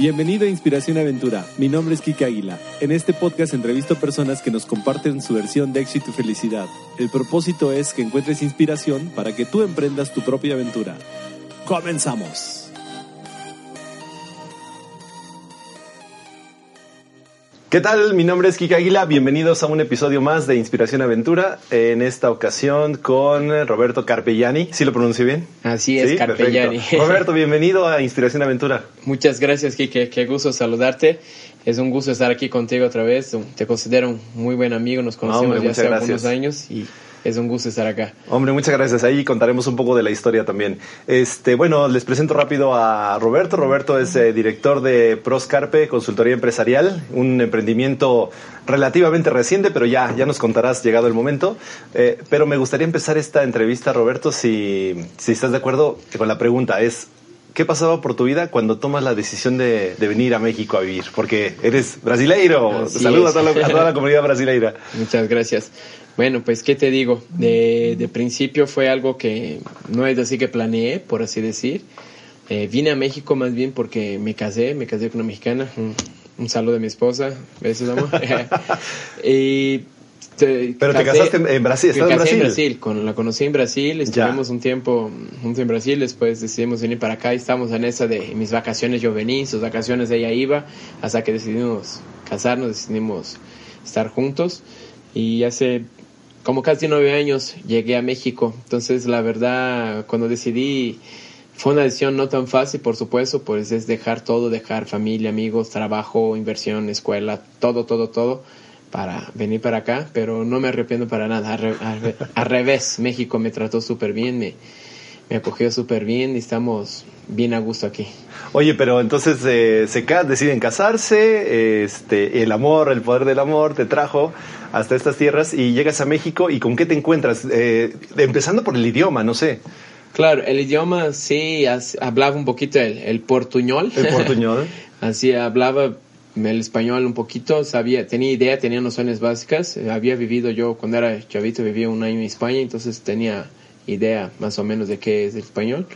Bienvenido a Inspiración Aventura. Mi nombre es Kike Águila. En este podcast entrevisto personas que nos comparten su versión de éxito y felicidad. El propósito es que encuentres inspiración para que tú emprendas tu propia aventura. ¡Comenzamos! ¿Qué tal? Mi nombre es Kika Águila. Bienvenidos a un episodio más de Inspiración Aventura. En esta ocasión con Roberto Carpellani. ¿Sí lo pronuncio bien? Así es, Carpellani. Roberto, bienvenido a Inspiración Aventura. Muchas gracias, Kike. Qué gusto saludarte. Es un gusto estar aquí contigo otra vez. Te considero un muy buen amigo. Nos conocemos ya hace algunos años y es un gusto estar acá. Hombre, muchas gracias. Ahí contaremos un poco de la historia también. Este, bueno, les presento rápido a Roberto. Roberto es eh, director de Proscarpe, consultoría empresarial, un emprendimiento relativamente reciente, pero ya, ya nos contarás llegado el momento. Eh, pero me gustaría empezar esta entrevista, Roberto, si, si estás de acuerdo con la pregunta. Es, ¿Qué pasaba por tu vida cuando tomas la decisión de, venir a México a vivir? Porque eres brasileiro. Saludos a, toda la comunidad brasileira. Muchas gracias. Bueno, pues, ¿qué te digo? De, de, principio fue algo que no es así que planeé, por así decir. Eh, vine a México más bien porque me casé, me casé con una mexicana. Un, saludo de mi esposa, besos, amor. y pero te casaste en Brasil, ¿estás en Brasil? en Brasil, con, la conocí en Brasil, estuvimos un tiempo juntos en Brasil, después decidimos venir para acá y estamos en esa de mis vacaciones yo vení, sus vacaciones ella iba, hasta que decidimos casarnos, decidimos estar juntos y hace como casi nueve años llegué a México. Entonces, la verdad, cuando decidí, fue una decisión no tan fácil, por supuesto, pues es dejar todo, dejar familia, amigos, trabajo, inversión, escuela, todo, todo, todo para venir para acá, pero no me arrepiento para nada. Al, revés, México me trató súper bien, me, me acogió súper bien y estamos bien a gusto aquí. Oye, pero entonces eh, se deciden casarse, este, el amor, el poder del amor te trajo hasta estas tierras y llegas a México y con qué te encuentras, eh, empezando por el idioma, no sé. Claro, el idioma sí, hablaba un poquito el, el portuñol. El portuñol. Así hablaba el español un poquito, sabía, tenía idea, tenía nociones básicas. Había vivido yo, cuando era chavito, vivía un año en España, entonces tenía idea más o menos de qué es el español.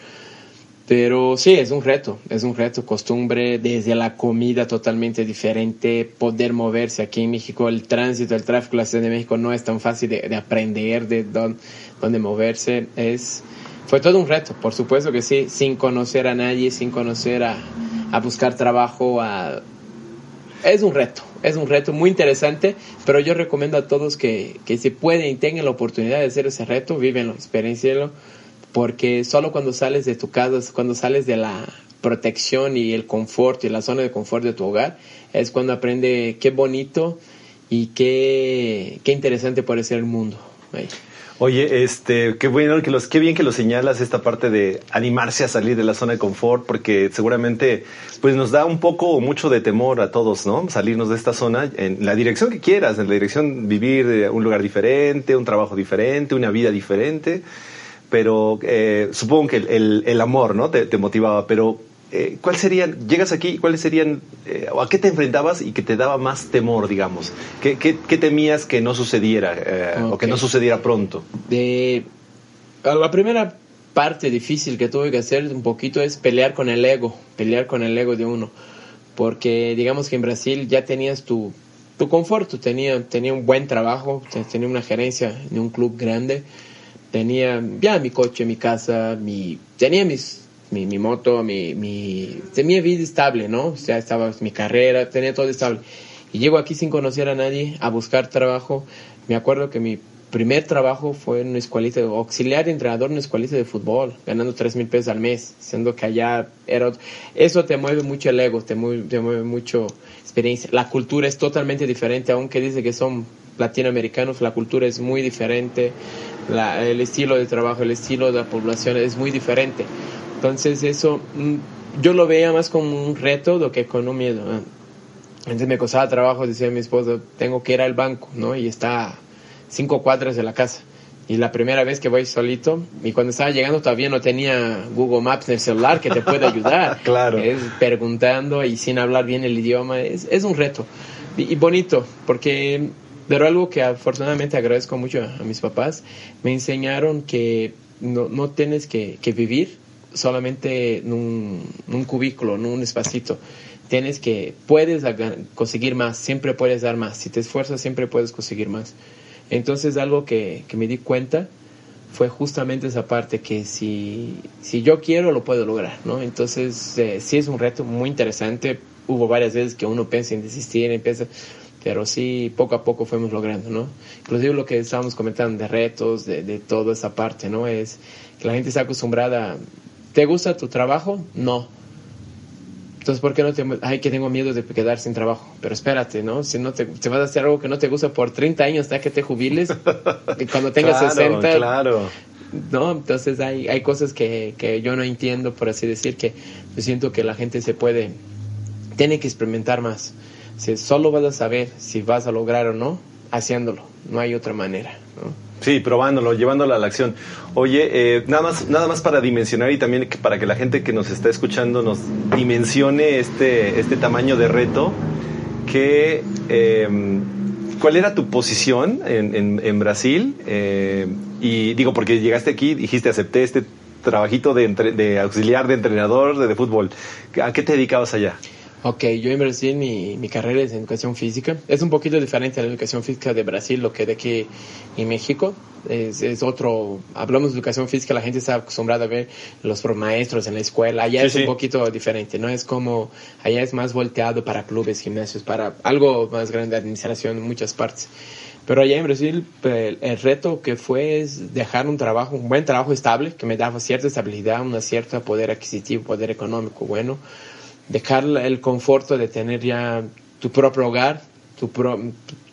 Pero sí, es un reto, es un reto, costumbre, desde la comida totalmente diferente, poder moverse aquí en México, el tránsito, el tráfico, la Ciudad de México no es tan fácil de, aprender de dónde, moverse, es, fue todo un reto, por supuesto que sí, sin conocer a nadie, sin conocer a, a buscar trabajo, a, es un reto, es un reto muy interesante, pero yo recomiendo a todos que, que se pueden y tengan la oportunidad de hacer ese reto, vivenlo, experiencienlo, porque solo cuando sales de tu casa, cuando sales de la protección y el confort y la zona de confort de tu hogar, es cuando aprende qué bonito y qué, qué interesante puede ser el mundo. Oye, este, qué bueno que los, qué bien que lo señalas esta parte de animarse a salir de la zona de confort, porque seguramente, pues nos da un poco o mucho de temor a todos, ¿no? Salirnos de esta zona en la dirección que quieras, en la dirección vivir de un lugar diferente, un trabajo diferente, una vida diferente. Pero eh, supongo que el, el, amor, ¿no? Te, te motivaba, pero eh, ¿cuál serían, llegas aquí, cuáles serían, eh, o a qué te enfrentabas y que te daba más temor, digamos? ¿Qué, qué, temías que no sucediera eh, o que no sucediera pronto? De, la primera parte difícil que tuve que hacer un poquito es pelear con el ego, pelear con el ego de uno. Porque digamos que en Brasil ya tenías tu, tu confort, tenía, tenía un buen trabajo, tenía una gerencia de un club grande, tenía ya mi coche, mi casa, mi, tenía mis mi, mi moto, mi, mi, tenía vida estable, ¿no? O sea, estaba mi carrera, tenía todo estable. Y llego aquí sin conocer a nadie, a buscar trabajo. Me acuerdo que mi primer trabajo fue en una escuelita, de, auxiliar entrenador en una escuelita de fútbol, ganando tres mil pesos al mes, siendo que allá era... Eso te mueve mucho el ego, te mueve, te mueve mucho experiencia. La cultura es totalmente diferente, aunque dice que son latinoamericanos, la cultura es muy diferente, el estilo de trabajo, el estilo de la población es muy diferente. Entonces eso mm, yo lo veía más como un reto do que con un miedo. Entonces me costaba trabajo, decía mi esposo, tengo que ir al banco, ¿no? Y está cinco cuadras de la casa. Y la primera vez que voy solito, y cuando estaba llegando todavía no tenía Google Maps en el celular que te puede ayudar. claro. Es preguntando y sin hablar bien el idioma, es, es un reto. Y, y, bonito, porque, pero algo que afortunadamente agradezco mucho a, a mis papás, me enseñaron que no, no tienes que, que vivir solamente en un, cubículo, en un espacito. Tienes que, puedes conseguir más, siempre puedes dar más. Si te esfuerzas, siempre puedes conseguir más. Entonces algo que, que me di cuenta fue justamente esa parte que si, si yo quiero lo puedo lograr, ¿no? Entonces eh, sí es un reto muy interesante. Hubo varias veces que uno piensa en desistir, empieza, pero sí poco a poco fuimos logrando, ¿no? Inclusive lo que estábamos comentando de retos, de, de toda esa parte, ¿no? Es que la gente está acostumbrada, ¿te gusta tu trabajo? No entonces, ¿por qué no te.? Ay, que tengo miedo de quedar sin trabajo. Pero espérate, ¿no? Si no te, te vas a hacer algo que no te gusta por 30 años hasta que te jubiles, cuando tengas claro, 60. Claro. No, entonces hay, hay cosas que, que yo no entiendo, por así decir, que yo siento que la gente se puede. Tiene que experimentar más. Si solo vas a saber si vas a lograr o no, haciéndolo. No hay otra manera, ¿no? Sí, probándolo, llevándolo a la acción. Oye, eh, nada más, nada más para dimensionar y también para que la gente que nos está escuchando nos dimensione este, este tamaño de reto. Que, eh, ¿Cuál era tu posición en, en, Brasil? Eh, y digo, porque llegaste aquí, dijiste, acepté este trabajito de, entre, de auxiliar de entrenador de, de fútbol. ¿A qué te dedicabas allá? Ok, yo en Brasil mi, mi, carrera es en educación física. Es un poquito diferente a la educación física de Brasil, lo que de aquí en México. Es, es otro, hablamos de educación física, la gente está acostumbrada a ver los maestros en la escuela. Allá Sí, es sí. un poquito diferente, ¿no? Es como, allá es más volteado para clubes, gimnasios, para algo más grande de administración en muchas partes. Pero allá en Brasil el, el, reto que fue es dejar un trabajo, un buen trabajo estable, que me daba cierta estabilidad, una cierta poder adquisitivo, poder económico bueno dejar el conforto de tener ya tu propio hogar, tu, pro,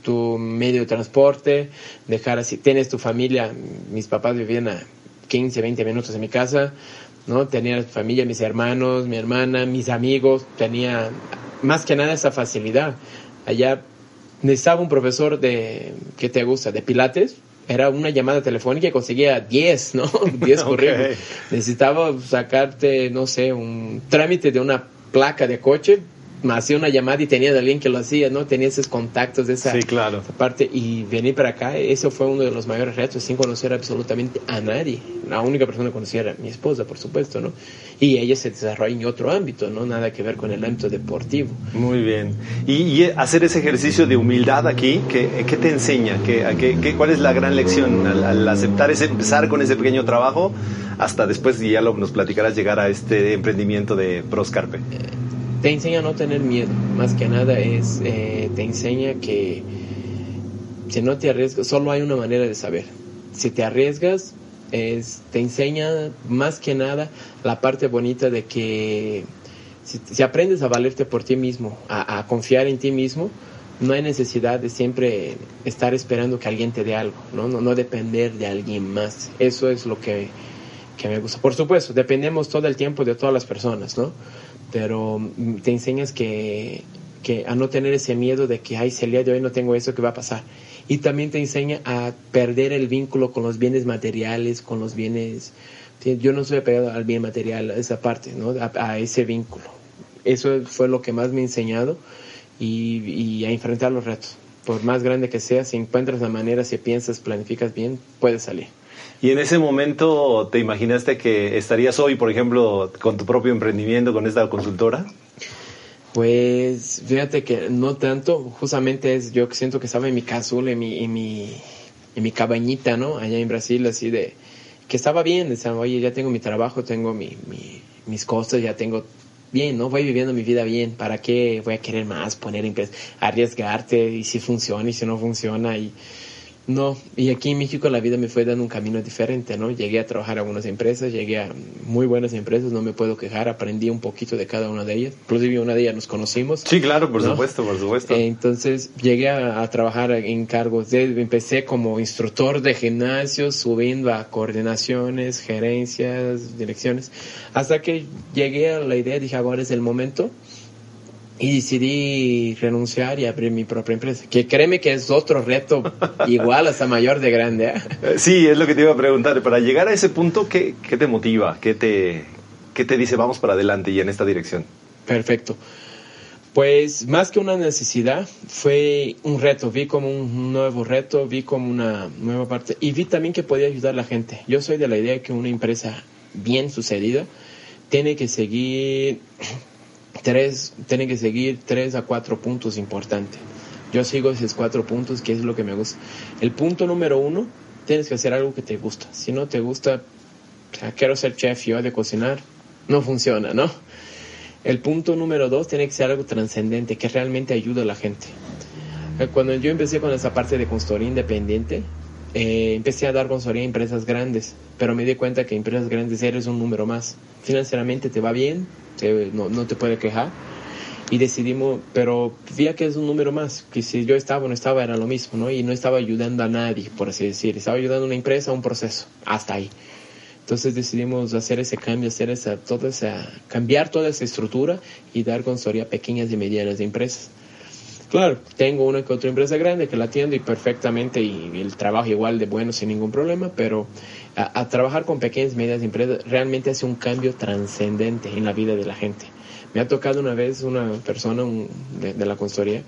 tu medio de transporte, dejar así, tienes tu familia, mis papás vivían a 15, 20 minutos de mi casa, ¿no? Tenía familia, mis hermanos, mi hermana, mis amigos, tenía más que nada esa facilidad. Allá necesitaba un profesor de, ¿qué te gusta? De pilates, era una llamada telefónica y conseguía 10, ¿no? 10 currículos. Okay. Necesitaba sacarte, no sé, un trámite de una placa de coche, hacía una llamada y tenía de alguien que lo hacía, ¿no? Tenía esos contactos de esa, sí, claro. parte y venir para acá, eso fue uno de los mayores retos, sin conocer absolutamente a nadie. La única persona que conocía era mi esposa, por supuesto, ¿no? Y ella se desarrolla en otro ámbito, ¿no? Nada que ver con el ámbito deportivo. Muy bien. Y, y hacer ese ejercicio de humildad aquí, ¿qué, qué te enseña? ¿Qué, qué, qué, cuál es la gran lección al, al, aceptar ese, empezar con ese pequeño trabajo hasta después, y ya lo, nos platicarás, llegar a este emprendimiento de Proscarpe? Te enseña a no tener miedo, más que nada es, eh, te enseña que si no te arriesgas, solo hay una manera de saber. Si te arriesgas, es, te enseña más que nada la parte bonita de que si, aprendes a valerte por ti mismo, a, a, confiar en ti mismo, no hay necesidad de siempre estar esperando que alguien te dé algo, ¿no? No, no depender de alguien más. Eso es lo que, que me gusta. Por supuesto, dependemos todo el tiempo de todas las personas, ¿no? Pero te enseñas que, que, a no tener ese miedo de que, ay, si el de hoy no tengo eso, ¿qué va a pasar? Y también te enseña a perder el vínculo con los bienes materiales, con los bienes... Yo no soy apegado al bien material, a esa parte, ¿no? A, a ese vínculo. Eso fue lo que más me ha enseñado y, y, a enfrentar los retos. Por más grande que sea, si encuentras la manera, si piensas, planificas bien, puedes salir. ¿Y en ese momento te imaginaste que estarías hoy, por ejemplo, con tu propio emprendimiento, con esta consultora? Pues fíjate que no tanto, justamente es yo siento que estaba en mi casula, en mi, en mi, en mi cabañita, ¿no? Allá en Brasil, así de que estaba bien, decía, oye, ya tengo mi trabajo, tengo mi, mi, mis cosas, ya tengo bien, ¿no? Voy viviendo mi vida bien, ¿para qué voy a querer más, poner en arriesgarte y si funciona y si no funciona y no, y aquí en México la vida me fue dando un camino diferente, ¿no? Llegué a trabajar a algunas empresas, llegué a muy buenas empresas, no me puedo quejar, aprendí un poquito de cada una de ellas, inclusive una de ellas nos conocimos. Sí, claro, por ¿no? supuesto, por supuesto. Eh, entonces llegué a, a, trabajar en cargos de, empecé como instructor de gimnasio, subiendo a coordinaciones, gerencias, direcciones, hasta que llegué a la idea, dije, ahora es el momento. Y decidí renunciar y abrir mi propia empresa. Que créeme que es otro reto igual hasta mayor de grande. ¿eh? Eh, Sí, es lo que te iba a preguntar. Para llegar a ese punto, ¿qué, qué te motiva? ¿Qué te, ¿Qué te dice vamos para adelante y en esta dirección? Perfecto. Pues más que una necesidad, fue un reto. Vi como un nuevo reto, vi como una nueva parte y vi también que podía ayudar a la gente. Yo soy de la idea que una empresa bien sucedida tiene que seguir tres, tiene que seguir tres a cuatro puntos importantes. Yo sigo esos cuatro puntos, que es lo que me gusta. El punto número uno, tienes que hacer algo que te gusta. Si no te gusta, quiero ser chef yo de cocinar, no funciona, ¿no? El punto número dos tiene que ser algo trascendente, que realmente ayude a la gente. Eh, Cuando yo empecé con esa parte de consultoría independiente, eh, empecé a dar consultoría a empresas grandes, pero me di cuenta que empresas grandes eres un número más. Financieramente te va bien, no, no te puede quejar. Y decidimos, pero vi que es un número más, que si yo estaba o no estaba era lo mismo, ¿no? Y no estaba ayudando a nadie, por así decir. Estaba ayudando a una empresa a un proceso, hasta ahí. Entonces decidimos hacer ese cambio, hacer esa, toda esa, cambiar toda esa estructura y dar consultoría a pequeñas y medianas empresas. Claro, tengo una que otra empresa grande que la atiendo y perfectamente y el trabajo igual de bueno sin ningún problema, pero a, trabajar con pequeñas y medianas empresas realmente hace un cambio trascendente en la vida de la gente. Me ha tocado una vez una persona de, la consultoría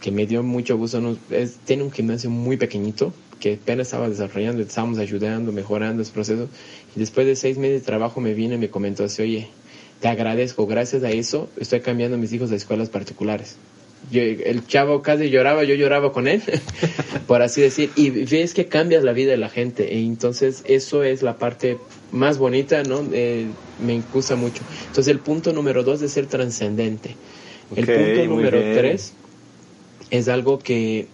que me dio mucho gusto, es- tiene un gimnasio muy pequeñito que apenas estaba desarrollando, estábamos ayudando, mejorando ese proceso y después de seis meses de trabajo me vino y me comentó así, oye, te agradezco, gracias a eso estoy cambiando a mis hijos a escuelas particulares. Yo- el chavo casi lloraba, yo lloraba con él, por así decir, y ves que cambias la vida de la gente, y entonces eso es la parte más bonita, ¿no? Eh, me gusta mucho. Entonces el punto número dos es ser trascendente. El punto número bien. tres es algo que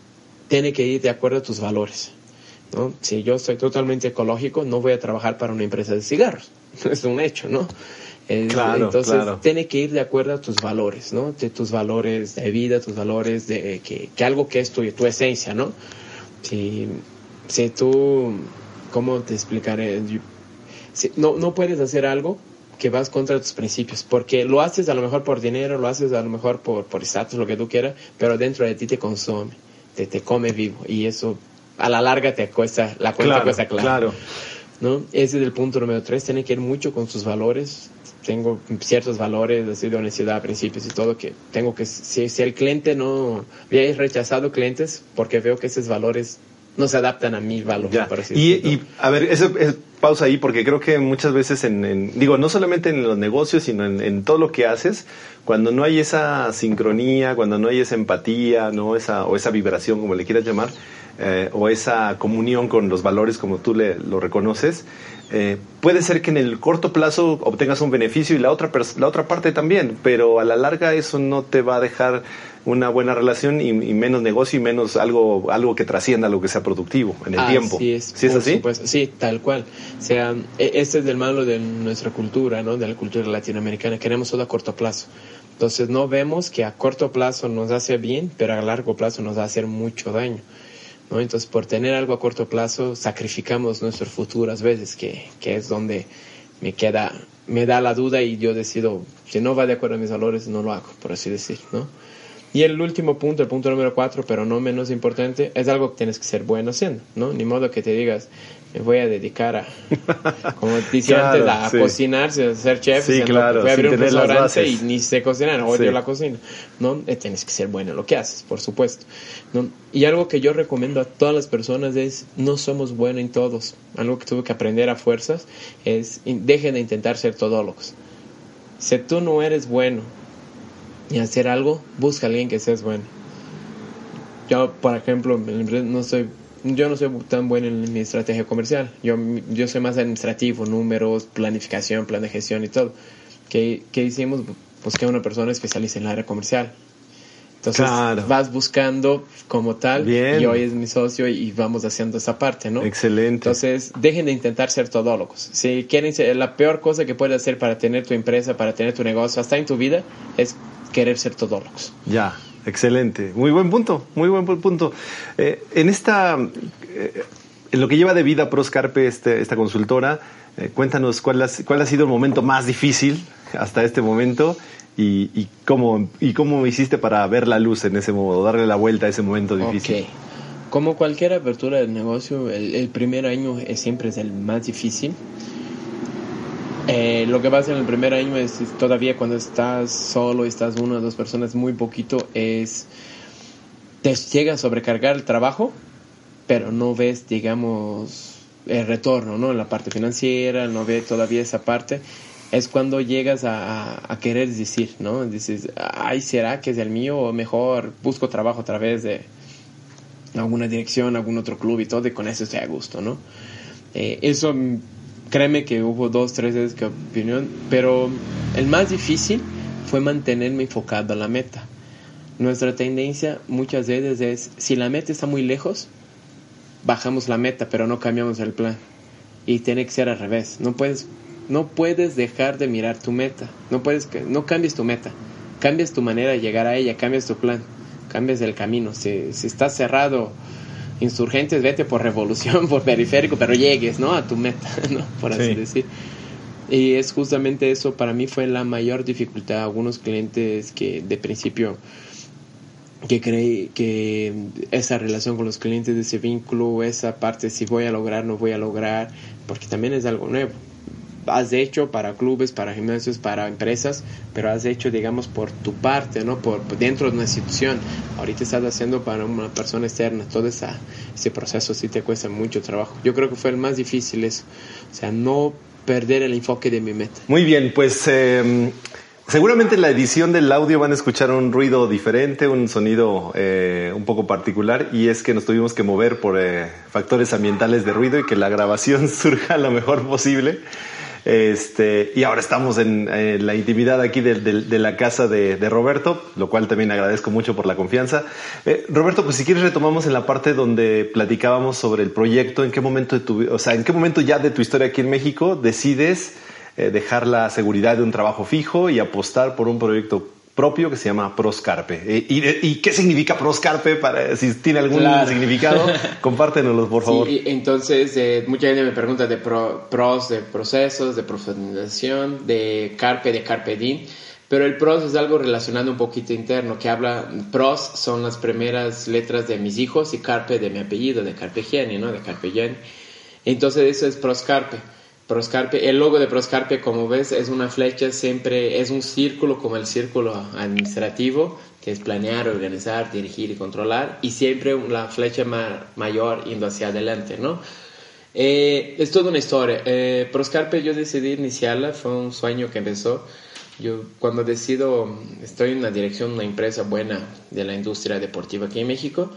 tiene que ir de acuerdo a tus valores. ¿no? Si yo soy totalmente ecológico, no voy a trabajar para una empresa de cigarros. Es un hecho, ¿no? Es- Claro, entonces, claro. tiene que ir de acuerdo a tus valores, ¿no? De tus valores de vida, tus valores de que, que algo que es tu, tu esencia, ¿no? Si, si tú, ¿cómo te explicaré? Si- no, no puedes hacer algo que vas contra tus principios, porque lo haces a lo mejor por dinero, lo haces a lo mejor por por estatus, lo que tú quieras, pero dentro de ti te consume, te, te come vivo y eso a la larga te cuesta, la cuenta Claro, cuesta claro. claro. ¿No? Ese es el punto número tres, tiene que ir mucho con sus valores. Tengo ciertos valores así de honestidad, principios y todo que tengo que, si, si el cliente no, ya he rechazado clientes porque veo que esos valores no se adaptan a mi valor. Ya. por Y, y, a ver, eso, es- pausa ahí porque creo que muchas veces en, en- digo, no solamente en los negocios, sino en, en todo lo que haces, cuando no hay esa sincronía, cuando no hay esa empatía, no esa o esa vibración como le quieras llamar, eh, o esa comunión con los valores como tú le, lo reconoces, eh, puede ser que en el corto plazo obtengas un beneficio y la otra la otra parte también, pero a la larga eso no te va a dejar una buena relación y, y menos negocio y menos algo algo que trascienda lo que sea productivo en el Así tiempo. es, ¿Sí es así? supuesto. Sí, tal cual. O sea, e- este es el malo de nuestra cultura, ¿no? De la cultura latinoamericana. Queremos todo a corto plazo. Entonces no vemos que a corto plazo nos hace bien, pero a largo plazo nos va a hacer mucho daño. Entonces por tener algo a corto plazo sacrificamos nuestro futuro a veces, que, que es donde me queda, me da la duda y yo decido, si no va de acuerdo a mis valores, no lo hago, por así decir, ¿no? Y el último punto, el punto número cuatro, pero no menos importante, es algo que tienes que ser bueno haciendo, ¿no? Ni modo que te digas, me voy a dedicar a, como decía Claro, antes, a sí. cocinar, a ser chef, Sí, o sea, no, claro, voy a abrir un restaurante y ni sé cocinar, odio Sí. la cocina, ¿no? Eh, Tienes que ser bueno en lo que haces, por supuesto, ¿no? Y algo que yo recomiendo a todas las personas es, no somos buenos en todos. Algo que tuve que aprender a fuerzas es, dejen de intentar ser todólogos. Si tú no eres bueno y hacer algo, busca a alguien que seas bueno. Yo, por ejemplo, en no soy, yo no soy tan bueno en mi estrategia comercial. Yo, yo soy más administrativo, números, planificación, plan de gestión y todo. ¿Qué, qué hicimos? Busqué a una persona especialista en el área comercial. Entonces Claro. vas buscando como tal Bien. y hoy es mi socio y vamos haciendo esa parte, ¿no? Excelente. Entonces, dejen de intentar ser todólogos. Si quieren ser, la peor cosa que puedes hacer para tener tu empresa, para tener tu negocio, hasta en tu vida, es querer ser todólogos. Ya, excelente. Muy buen punto, muy buen pu- punto. Eh, en esta, eh, en lo que lleva de vida Proscarpe, este, esta consultora, eh, cuéntanos cuál, has- cuál ha sido el momento más difícil hasta este momento y, cómo, y cómo hiciste para ver la luz en ese modo, darle la vuelta a ese momento difícil. Como cualquier apertura del negocio, el, primer año es, siempre es el más difícil. Eh, lo que pasa en el primer año es todavía cuando estás solo, estás una o dos personas, muy poquito, es te llega a sobrecargar el trabajo, pero no ves, digamos, el retorno, ¿no? En la parte financiera, no ves todavía esa parte. Es cuando llegas a, querer decir, ¿no? Dices, ay, ¿será que es el mío? O mejor busco trabajo a través de alguna dirección, algún otro club y todo, y con eso estoy a gusto, ¿no? Eh, eso, créeme que hubo dos, tres veces que opinión, pero el más difícil fue mantenerme enfocado a la meta. Nuestra tendencia muchas veces es, si la meta está muy lejos, bajamos la meta, pero no cambiamos el plan. Y tiene que ser al revés. No puedes, no puedes dejar de mirar tu meta. No puedes, no cambies tu meta. Cambias tu manera de llegar a ella, cambias tu plan, cambias el camino. Si, si estás cerrado, insurgentes, vete por revolución, por periférico, pero llegues, ¿no? A tu meta, ¿no? Por así decir. Y es justamente eso, para mí fue la mayor dificultad. Algunos clientes que de principio que cree que esa relación con los clientes, ese vínculo, esa parte, si voy a lograr, no voy a lograr, porque también es algo nuevo. Has hecho para clubes, para gimnasios, para empresas, pero has hecho, digamos, por tu parte, ¿no? Por, dentro de una institución. Ahorita estás haciendo para una persona externa. Todo esa, ese proceso sí te cuesta mucho trabajo. Yo creo que fue el más difícil eso. O sea, no perder el enfoque de mi meta. Muy bien, pues... Eh Seguramente en la edición del audio van a escuchar un ruido diferente, un sonido eh, un poco particular y es que nos tuvimos que mover por eh, factores ambientales de ruido y que la grabación surja lo mejor posible. Este, y ahora estamos en, la intimidad aquí de, la casa de, Roberto, lo cual también agradezco mucho por la confianza. Eh, Roberto, pues si quieres retomamos en la parte donde platicábamos sobre el proyecto, en qué momento de tu, o sea, en qué momento ya de tu historia aquí en México decides eh, dejar la seguridad de un trabajo fijo y apostar por un proyecto propio que se llama Proscarpe. Eh, ¿Y, qué significa Proscarpe? Para, si tiene algún significado, compártenoslo, por favor. Sí, entonces, eh, mucha gente me pregunta de pros, de procesos, de profundización, de carpe, de carpe diem. Pero el pros es algo relacionado un poquito interno, que habla, pros son las primeras letras de mis hijos y carpe de mi apellido, de Carpegiani, ¿no? De Carpegiani. Entonces eso es proscarpe. Proscarpe, el logo de Proscarpe, como ves, es una flecha, siempre es un círculo como el círculo administrativo, que es planear, organizar, dirigir y controlar, y siempre la flecha mayor yendo hacia adelante, ¿no? Eh, es toda una historia. Eh, Proscarpe yo decidí iniciarla, fue un sueño que empezó. Yo cuando decido, estoy en la dirección una empresa buena de la industria deportiva aquí en México,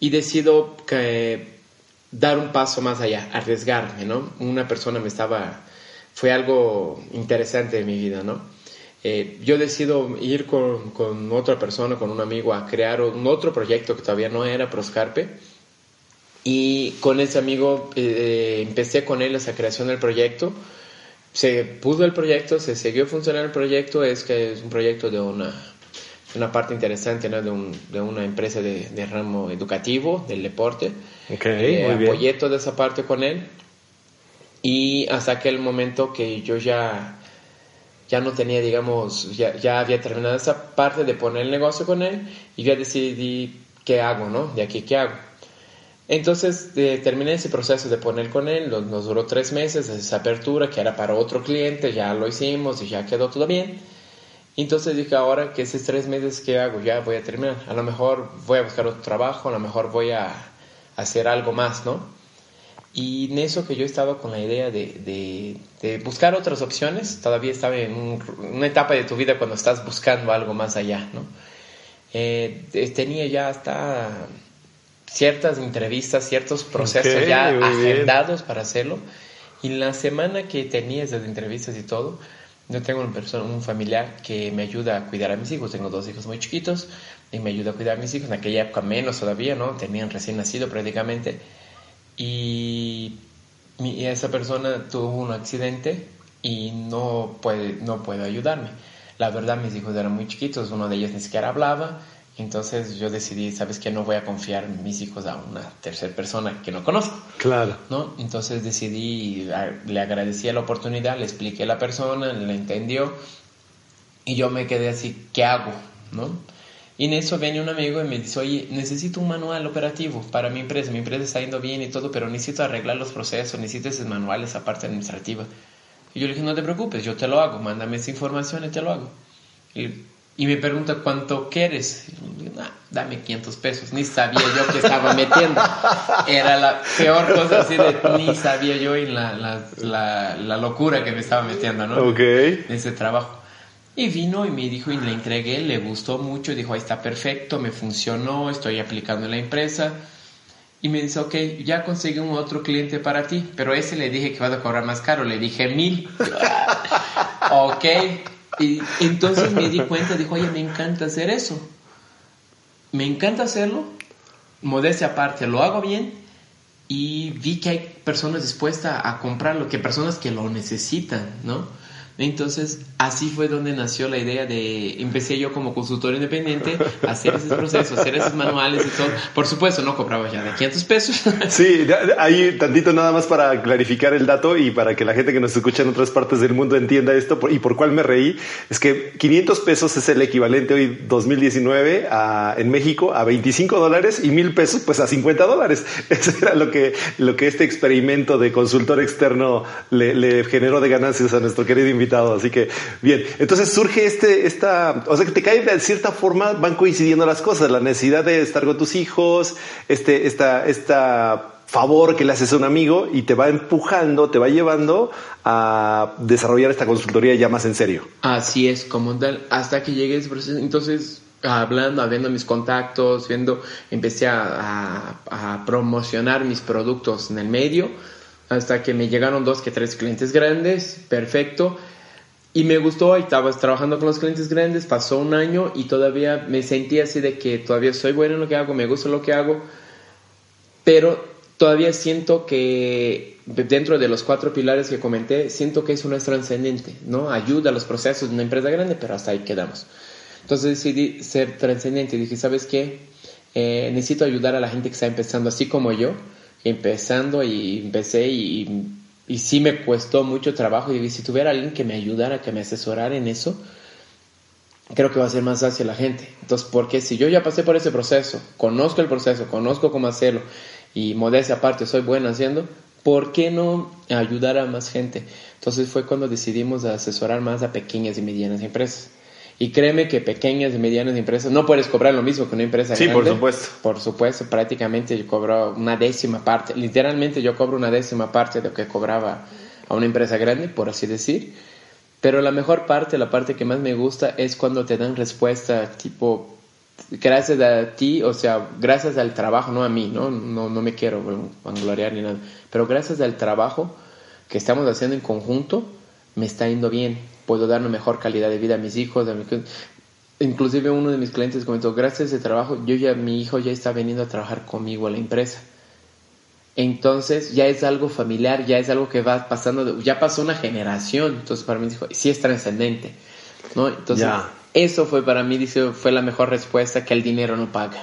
y decido que dar un paso más allá, arriesgarme, ¿no? Una persona me estaba, fue algo interesante en mi vida, ¿no? Eh, yo decido ir con, con, otra persona, con un amigo, a crear un otro proyecto que todavía no era Proscarpe. Y con ese amigo eh, empecé con él esa creación del proyecto. Se pudo el proyecto, se siguió funcionando el proyecto. Es que es un proyecto de una, una parte interesante ¿no? de, un, de, una empresa de, de, ramo educativo, del deporte. Okay, eh, muy apoyé toda esa parte con él y hasta aquel momento que yo ya, ya no tenía, digamos, ya, ya había terminado esa parte de poner el negocio con él y ya decidí qué hago, ¿no? De aquí qué hago. Entonces eh, terminé ese proceso de poner con él, nos, nos duró tres meses, esa apertura que era para otro cliente, ya lo hicimos y ya quedó todo bien. Entonces dije, ahora que esos tres meses que hago, ya voy a terminar. A lo mejor voy a buscar otro trabajo, a lo mejor voy a hacer algo más, ¿no? Y en eso que yo estaba con la idea de, de, buscar otras opciones, todavía estaba en una etapa de tu vida cuando estás buscando algo más allá, ¿no? Eh, tenía ya hasta ciertas entrevistas, ciertos procesos ya agendados para hacerlo. Y la semana que tenía esas entrevistas y todo, yo tengo un, persona, un familiar que me ayuda a cuidar a mis hijos. Tengo dos hijos muy chiquitos y me ayuda a cuidar a mis hijos. En aquella época menos todavía, ¿no? Tenían recién nacido prácticamente. Y, esa persona tuvo un accidente y no puede, no puede ayudarme. La verdad, mis hijos eran muy chiquitos. Uno de ellos ni siquiera hablaba. Entonces yo decidí, ¿sabes qué? No voy a confiar mis hijos a una tercera persona que no conozco. Claro. ¿no? Entonces decidí, le agradecí la oportunidad, le expliqué a la persona, le entendió. Y yo me quedé así, ¿qué hago? ¿No? Y en eso viene un amigo y me dice, oye, necesito un manual operativo para mi empresa. Mi empresa está yendo bien y todo, pero necesito arreglar los procesos, necesito esos manuales, esa parte administrativa. Y yo le dije, no te preocupes, yo te lo hago, mándame esa información y te lo hago. Y, me pregunta, ¿cuánto quieres? Y yo, dame 500 pesos. Ni sabía yo que estaba metiendo. Era la peor cosa así de, ni sabía yo en la, la, la, locura que me estaba metiendo, ¿no? Ok. En ese trabajo. Y vino y me dijo y le entregué, le gustó mucho, dijo, ahí está perfecto, me funcionó, estoy aplicando en la empresa. Y me dice, ok, ya conseguí un otro cliente para ti, pero ese le dije que vas a cobrar más caro, le dije mil. ok, y entonces me di cuenta, dijo, oye, me encanta hacer eso. Me encanta hacerlo, modestia aparte, lo hago bien y vi que hay personas dispuestas a comprarlo, que personas que lo necesitan, ¿no? Entonces, así fue donde nació la idea de, empecé yo como consultor independiente a hacer esos procesos, hacer esos manuales y todo. Por supuesto, no cobraba ya de 500 pesos. Sí, ahí tantito nada más para clarificar el dato y para que la gente que nos escucha en otras partes del mundo entienda esto y por cuál me reí, es que 500 pesos es el equivalente hoy 2019 a, en México a 25 dólares y mil pesos pues a 50 dólares. Eso era lo que, lo que este experimento de consultor externo le, le generó de ganancias a nuestro querido invitado Así que, bien. Entonces surge este, esta, o sea que te cae de cierta forma, van coincidiendo las cosas, la necesidad de estar con tus hijos, este, esta, esta favor que le haces a un amigo y te va empujando, te va llevando a desarrollar esta consultoría ya más en serio. Así es, como tal, hasta que llegué a ese proceso. Entonces, hablando, viendo mis contactos, viendo, empecé a, a, promocionar mis productos en el medio, hasta que me llegaron dos que tres clientes grandes, perfecto. Y me gustó, y estaba trabajando con los clientes grandes, pasó un año y todavía me sentí así de que todavía soy bueno en lo que hago, me gusta lo que hago, pero todavía siento que dentro de los cuatro pilares que comenté, siento que eso no es trascendente, ¿no? Ayuda a los procesos de una empresa grande, pero hasta ahí quedamos. Entonces decidí ser trascendente dije, ¿sabes qué? Eh, necesito ayudar a la gente que está empezando así como yo, empezando y empecé y y sí me costó mucho trabajo. Y si tuviera alguien que me ayudara, que me asesorara en eso, creo que va a ser más hacia la gente. Entonces, porque si yo ya pasé por ese proceso, conozco el proceso, conozco cómo hacerlo y modestia aparte soy bueno haciendo, ¿por qué no ayudar a más gente? Entonces fue cuando decidimos asesorar más a pequeñas y medianas empresas. Y créeme que pequeñas y medianas empresas no puedes cobrar lo mismo que una empresa sí, grande. Sí, por supuesto. Por supuesto, prácticamente yo cobro una décima parte, literalmente yo cobro una décima parte de lo que cobraba a una empresa grande, por así decir. Pero la mejor parte, la parte que más me gusta es cuando te dan respuesta tipo, gracias a ti, o sea, gracias al trabajo, no a mí, ¿no? No, no me quiero vangloriar ni nada, pero gracias al trabajo que estamos haciendo en conjunto, me está yendo bien puedo dar una mejor calidad de vida a mis hijos. A Inclusive uno de mis clientes comentó, gracias a ese trabajo, yo ya, mi hijo ya está veniendo a trabajar conmigo a la empresa. Entonces ya es algo familiar, ya es algo que va pasando, ya pasó una generación. Entonces para mí dijo, sí es trascendente. ¿no? Entonces eso fue para mí, dice, fue la mejor respuesta que el dinero no paga.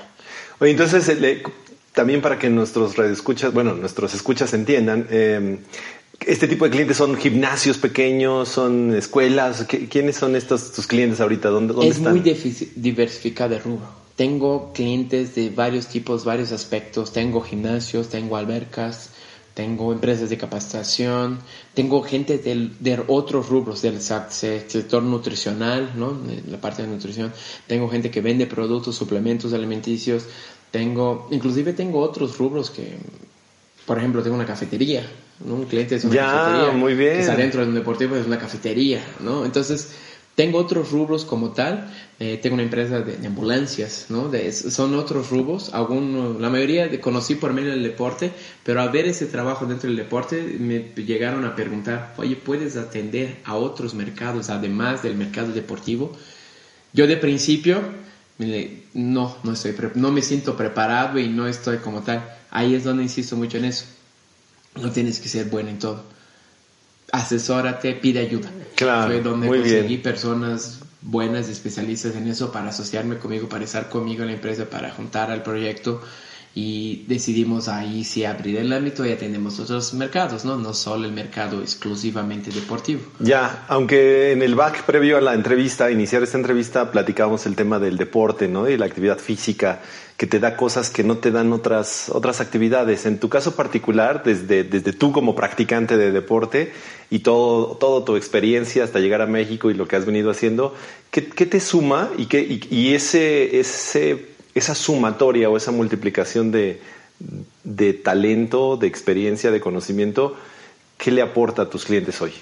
Oye, entonces también para que nuestros escuchas, bueno, nuestros escuchas entiendan, eh, este tipo de clientes son gimnasios pequeños, son escuelas. ¿Quiénes son estos tus clientes ahorita? ¿Dónde, dónde es muy diversificado de rubro. Tengo clientes de varios tipos, varios aspectos. Tengo gimnasios, tengo albercas, tengo empresas de capacitación, tengo gente de otros rubros del sector nutricional, ¿no? la parte de nutrición. Tengo gente que vende productos, suplementos alimenticios. Tengo, inclusive tengo otros rubros que, por ejemplo, tengo una cafetería, un cliente es una cafetería. Muy bien. Que está dentro de un deportivo, es una cafetería, ¿no? Entonces, tengo otros rubros como tal. Eh, tengo una empresa de, ambulancias, ¿no? son otros rubros. Algunos, la mayoría de, conocí por medio del deporte, pero al ver ese trabajo dentro del deporte me llegaron a preguntar, oye, ¿puedes atender a otros mercados además del mercado deportivo? Yo de principio, no, no, estoy, no me siento preparado y no estoy como tal. Ahí es donde insisto mucho en eso no tienes que ser bueno en todo. Asesórate, pide ayuda. Claro. Fue donde conseguí personas buenas, especialistas en eso, para asociarme conmigo, para estar conmigo en la empresa, para juntar al proyecto. Y decidimos ahí sí abrir el ámbito y atendemos otros mercados, ¿no? No solo el mercado exclusivamente deportivo. Ya, aunque en el back previo a la entrevista, iniciar esta entrevista, platicábamos el tema del deporte, ¿no? Y la actividad física que te da cosas que no te dan otras, otras actividades. En tu caso particular, desde, desde tú como practicante de deporte y todo, todo tu experiencia hasta llegar a México y lo que has venido haciendo, ¿qué, qué te suma y, qué, y, ese esa sumatoria o esa multiplicación de, de talento, de experiencia, de conocimiento, ¿qué le aporta a tus clientes hoy?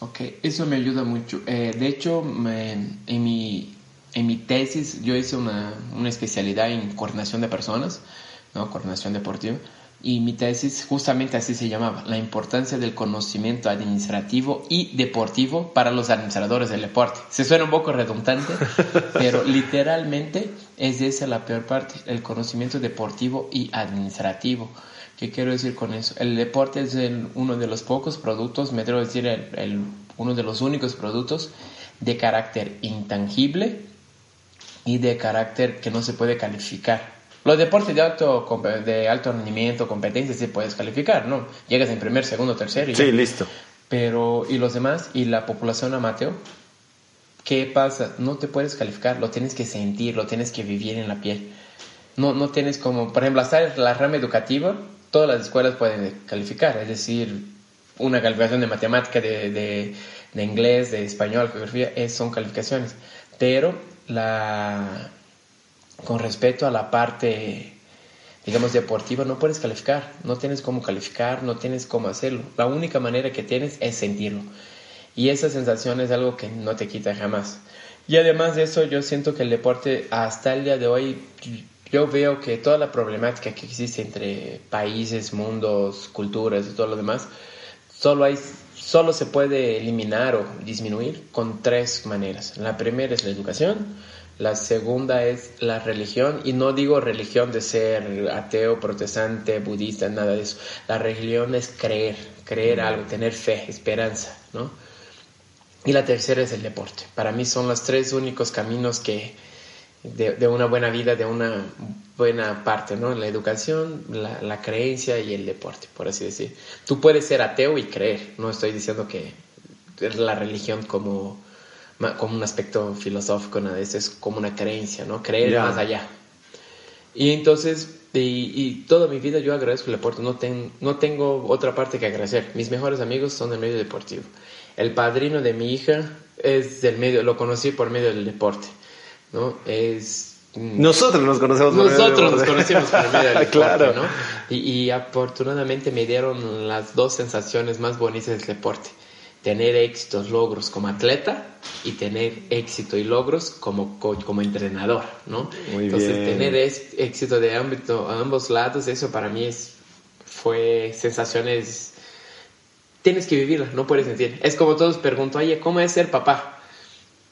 Ok, eso me ayuda mucho. Eh, de hecho, me, en, mi, en mi tesis yo hice una, una especialidad en coordinación de personas, ¿no? coordinación deportiva y mi tesis justamente así se llamaba, la importancia del conocimiento administrativo y deportivo para los administradores del deporte. Se suena un poco redundante, pero literalmente es esa la peor parte, el conocimiento deportivo y administrativo. ¿Qué quiero decir con eso? El deporte es uno de los pocos productos, me debo decir, el, uno de los únicos productos de carácter intangible y de carácter que no se puede calificar. Los deportes de alto, de alto rendimiento, competencia, sí puedes calificar, ¿no? Llegas en primer, segundo, tercero. Y sí, listo. Pero, ¿y los demás? ¿Y la población amateur? ¿Qué pasa? No te puedes calificar, lo tienes que sentir, lo tienes que vivir en la piel. No, no tienes como, por ejemplo, hasta la rama educativa, todas las escuelas pueden calificar, es decir, una calificación de matemática, de, de, de inglés, de español, geografía, son calificaciones. Pero la, con respecto a la parte, digamos, deportiva, no puedes calificar, no tienes cómo calificar, no tienes cómo hacerlo. La única manera que tienes es sentirlo. Y esa sensación es algo que no te quita jamás. Y además de eso, yo siento que el deporte hasta el día de hoy, yo veo que toda la problemática que existe entre países, mundos, culturas y todo lo demás, solo hay solo se puede eliminar o disminuir con tres maneras. La primera es la educación, la segunda es la religión, y no digo religión de ser ateo, protestante, budista, nada de eso. La religión es creer, creer algo, tener fe, esperanza, ¿no? Y la tercera es el deporte. Para mí son los tres únicos caminos que de, una buena vida, de una buena parte, ¿no? La educación, la, la creencia y el deporte, por así decir. Tú puedes ser ateo y creer, no estoy diciendo que la religión como como un aspecto filosófico, nada de eso, es como una creencia, ¿no? Creer más allá. Y entonces, y, toda mi vida yo agradezco el deporte, no, no tengo otra parte que agradecer. Mis mejores amigos son del medio deportivo. El padrino de mi hija es del medio, lo conocí por medio del deporte, ¿no? Es... Nosotros nos conocemos por Nosotros nos conocimos por medio del deporte, claro. ¿no? Y, y afortunadamente me dieron las dos sensaciones más bonitas del deporte tener éxitos, logros como atleta y tener éxito y logros como coach, como entrenador, ¿no? Muy Entonces, tener éxito de ámbito a ambos lados, eso para mí es, fue sensaciones, tienes que vivirlas, no puedes sentir. Es como todos preguntan, oye, ¿cómo es ser papá?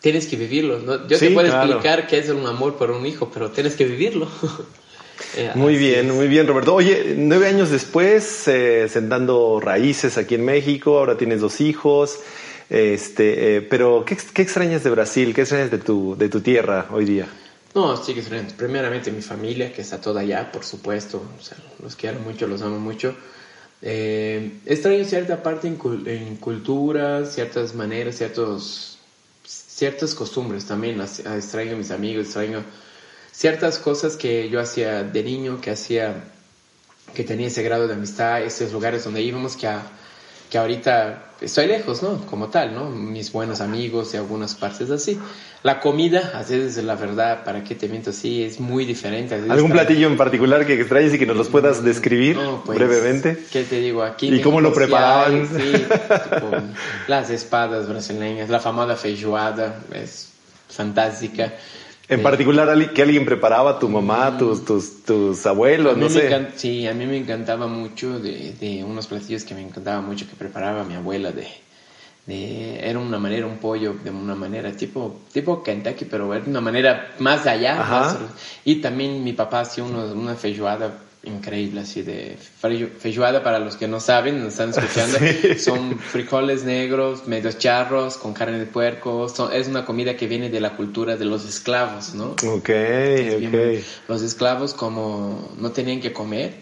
Tienes que vivirlo, ¿no? Yo te puedo explicar qué es un amor por un hijo, pero tienes que vivirlo. Eh, muy bien, muy bien, Roberto. Oye, nueve años después, eh, sentando raíces aquí en México, ahora tienes dos hijos. Este, eh, pero ¿qué, extrañas de Brasil? ¿Qué extrañas de tu, de tu tierra hoy día? No, sí que extraño. Primeramente mi familia, que está toda allá, por supuesto. los quiero mucho, los amo mucho. Extraño cierta parte en, en, cultura, ciertas maneras, ciertos, ciertas costumbres también. Extraño a mis amigos, extraño ciertas cosas que yo hacía de niño, que hacía, que tenía ese grado de amistad, esos lugares donde íbamos, que, que ahorita estoy lejos, ¿no? Como tal, ¿no? Mis buenos amigos y algunas partes así. La comida, a veces la verdad, ¿para qué te miento así? Es muy diferente. ¿Algún platillo en particular que extrañes y que nos los puedas mm, describir pues, brevemente? ¿Qué te digo? Aquí ¿Y cómo lo preparaban? Sí, las espadas brasileñas, la famosa feijoada, es fantástica. En particular, que alguien preparaba, tu mamá, mm. tus, tus, tus abuelos, no sé. Sí, a mí me encantaba mucho de, de, unos platillos que me encantaba mucho que preparaba mi abuela de, de, era una manera, un pollo de una manera tipo, tipo Kentucky, pero de una manera más allá. y también mi papá hacía una feijoada increíble, así de feijoada para los que no saben, nos están escuchando, son frijoles negros, medios charros, con carne de puerco, es una comida que viene de la cultura de los esclavos, ¿no? Ok, ok. Los esclavos como no tenían que comer,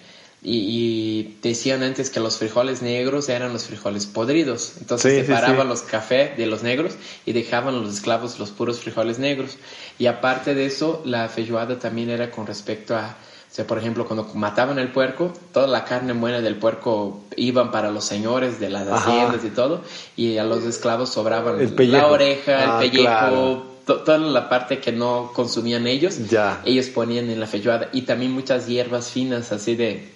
y, decían antes que los frijoles negros eran los frijoles podridos. Entonces separaban los cafés de los negros y dejaban a los esclavos los puros frijoles negros. Y aparte de eso, la feijoada también era con respecto a, o sea, por ejemplo, cuando mataban el puerco, toda la carne buena del puerco iban para los señores de las haciendas y todo, y a los esclavos sobraban la oreja, el ah, pellejo. toda la parte que no consumían ellos, ellos ponían en la feijoada y también muchas hierbas finas así de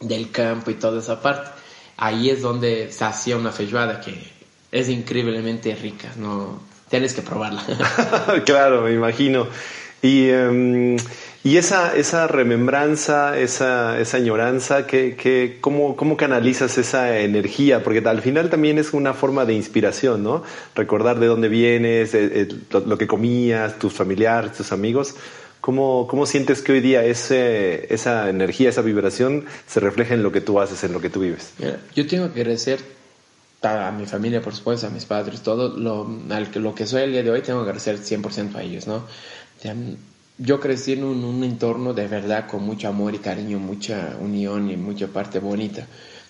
del campo y toda esa parte. Ahí es donde se hacía una feijoada que es increíblemente rica, no tienes que probarla. claro, me imagino. Y, em, y esa, esa remembranza, esa, esa añoranza, que, que, ¿cómo, ¿cómo canalizas esa energía? Porque al final también es una forma de inspiración, ¿no? Recordar de dónde vienes, lo, que comías, tus familiares, tus amigos. ¿Cómo, ¿Cómo, sientes que hoy día ese, esa energía, esa vibración se refleja en lo que tú haces, en lo que tú vives? yo tengo que agradecer a mi familia, por supuesto, a mis padres, todo lo, lo que soy el día de hoy, tengo que agradecer 100% a ellos, ¿no? Yo crecí en un, entorno de verdad con mucho amor y cariño, mucha unión y mucha parte bonita.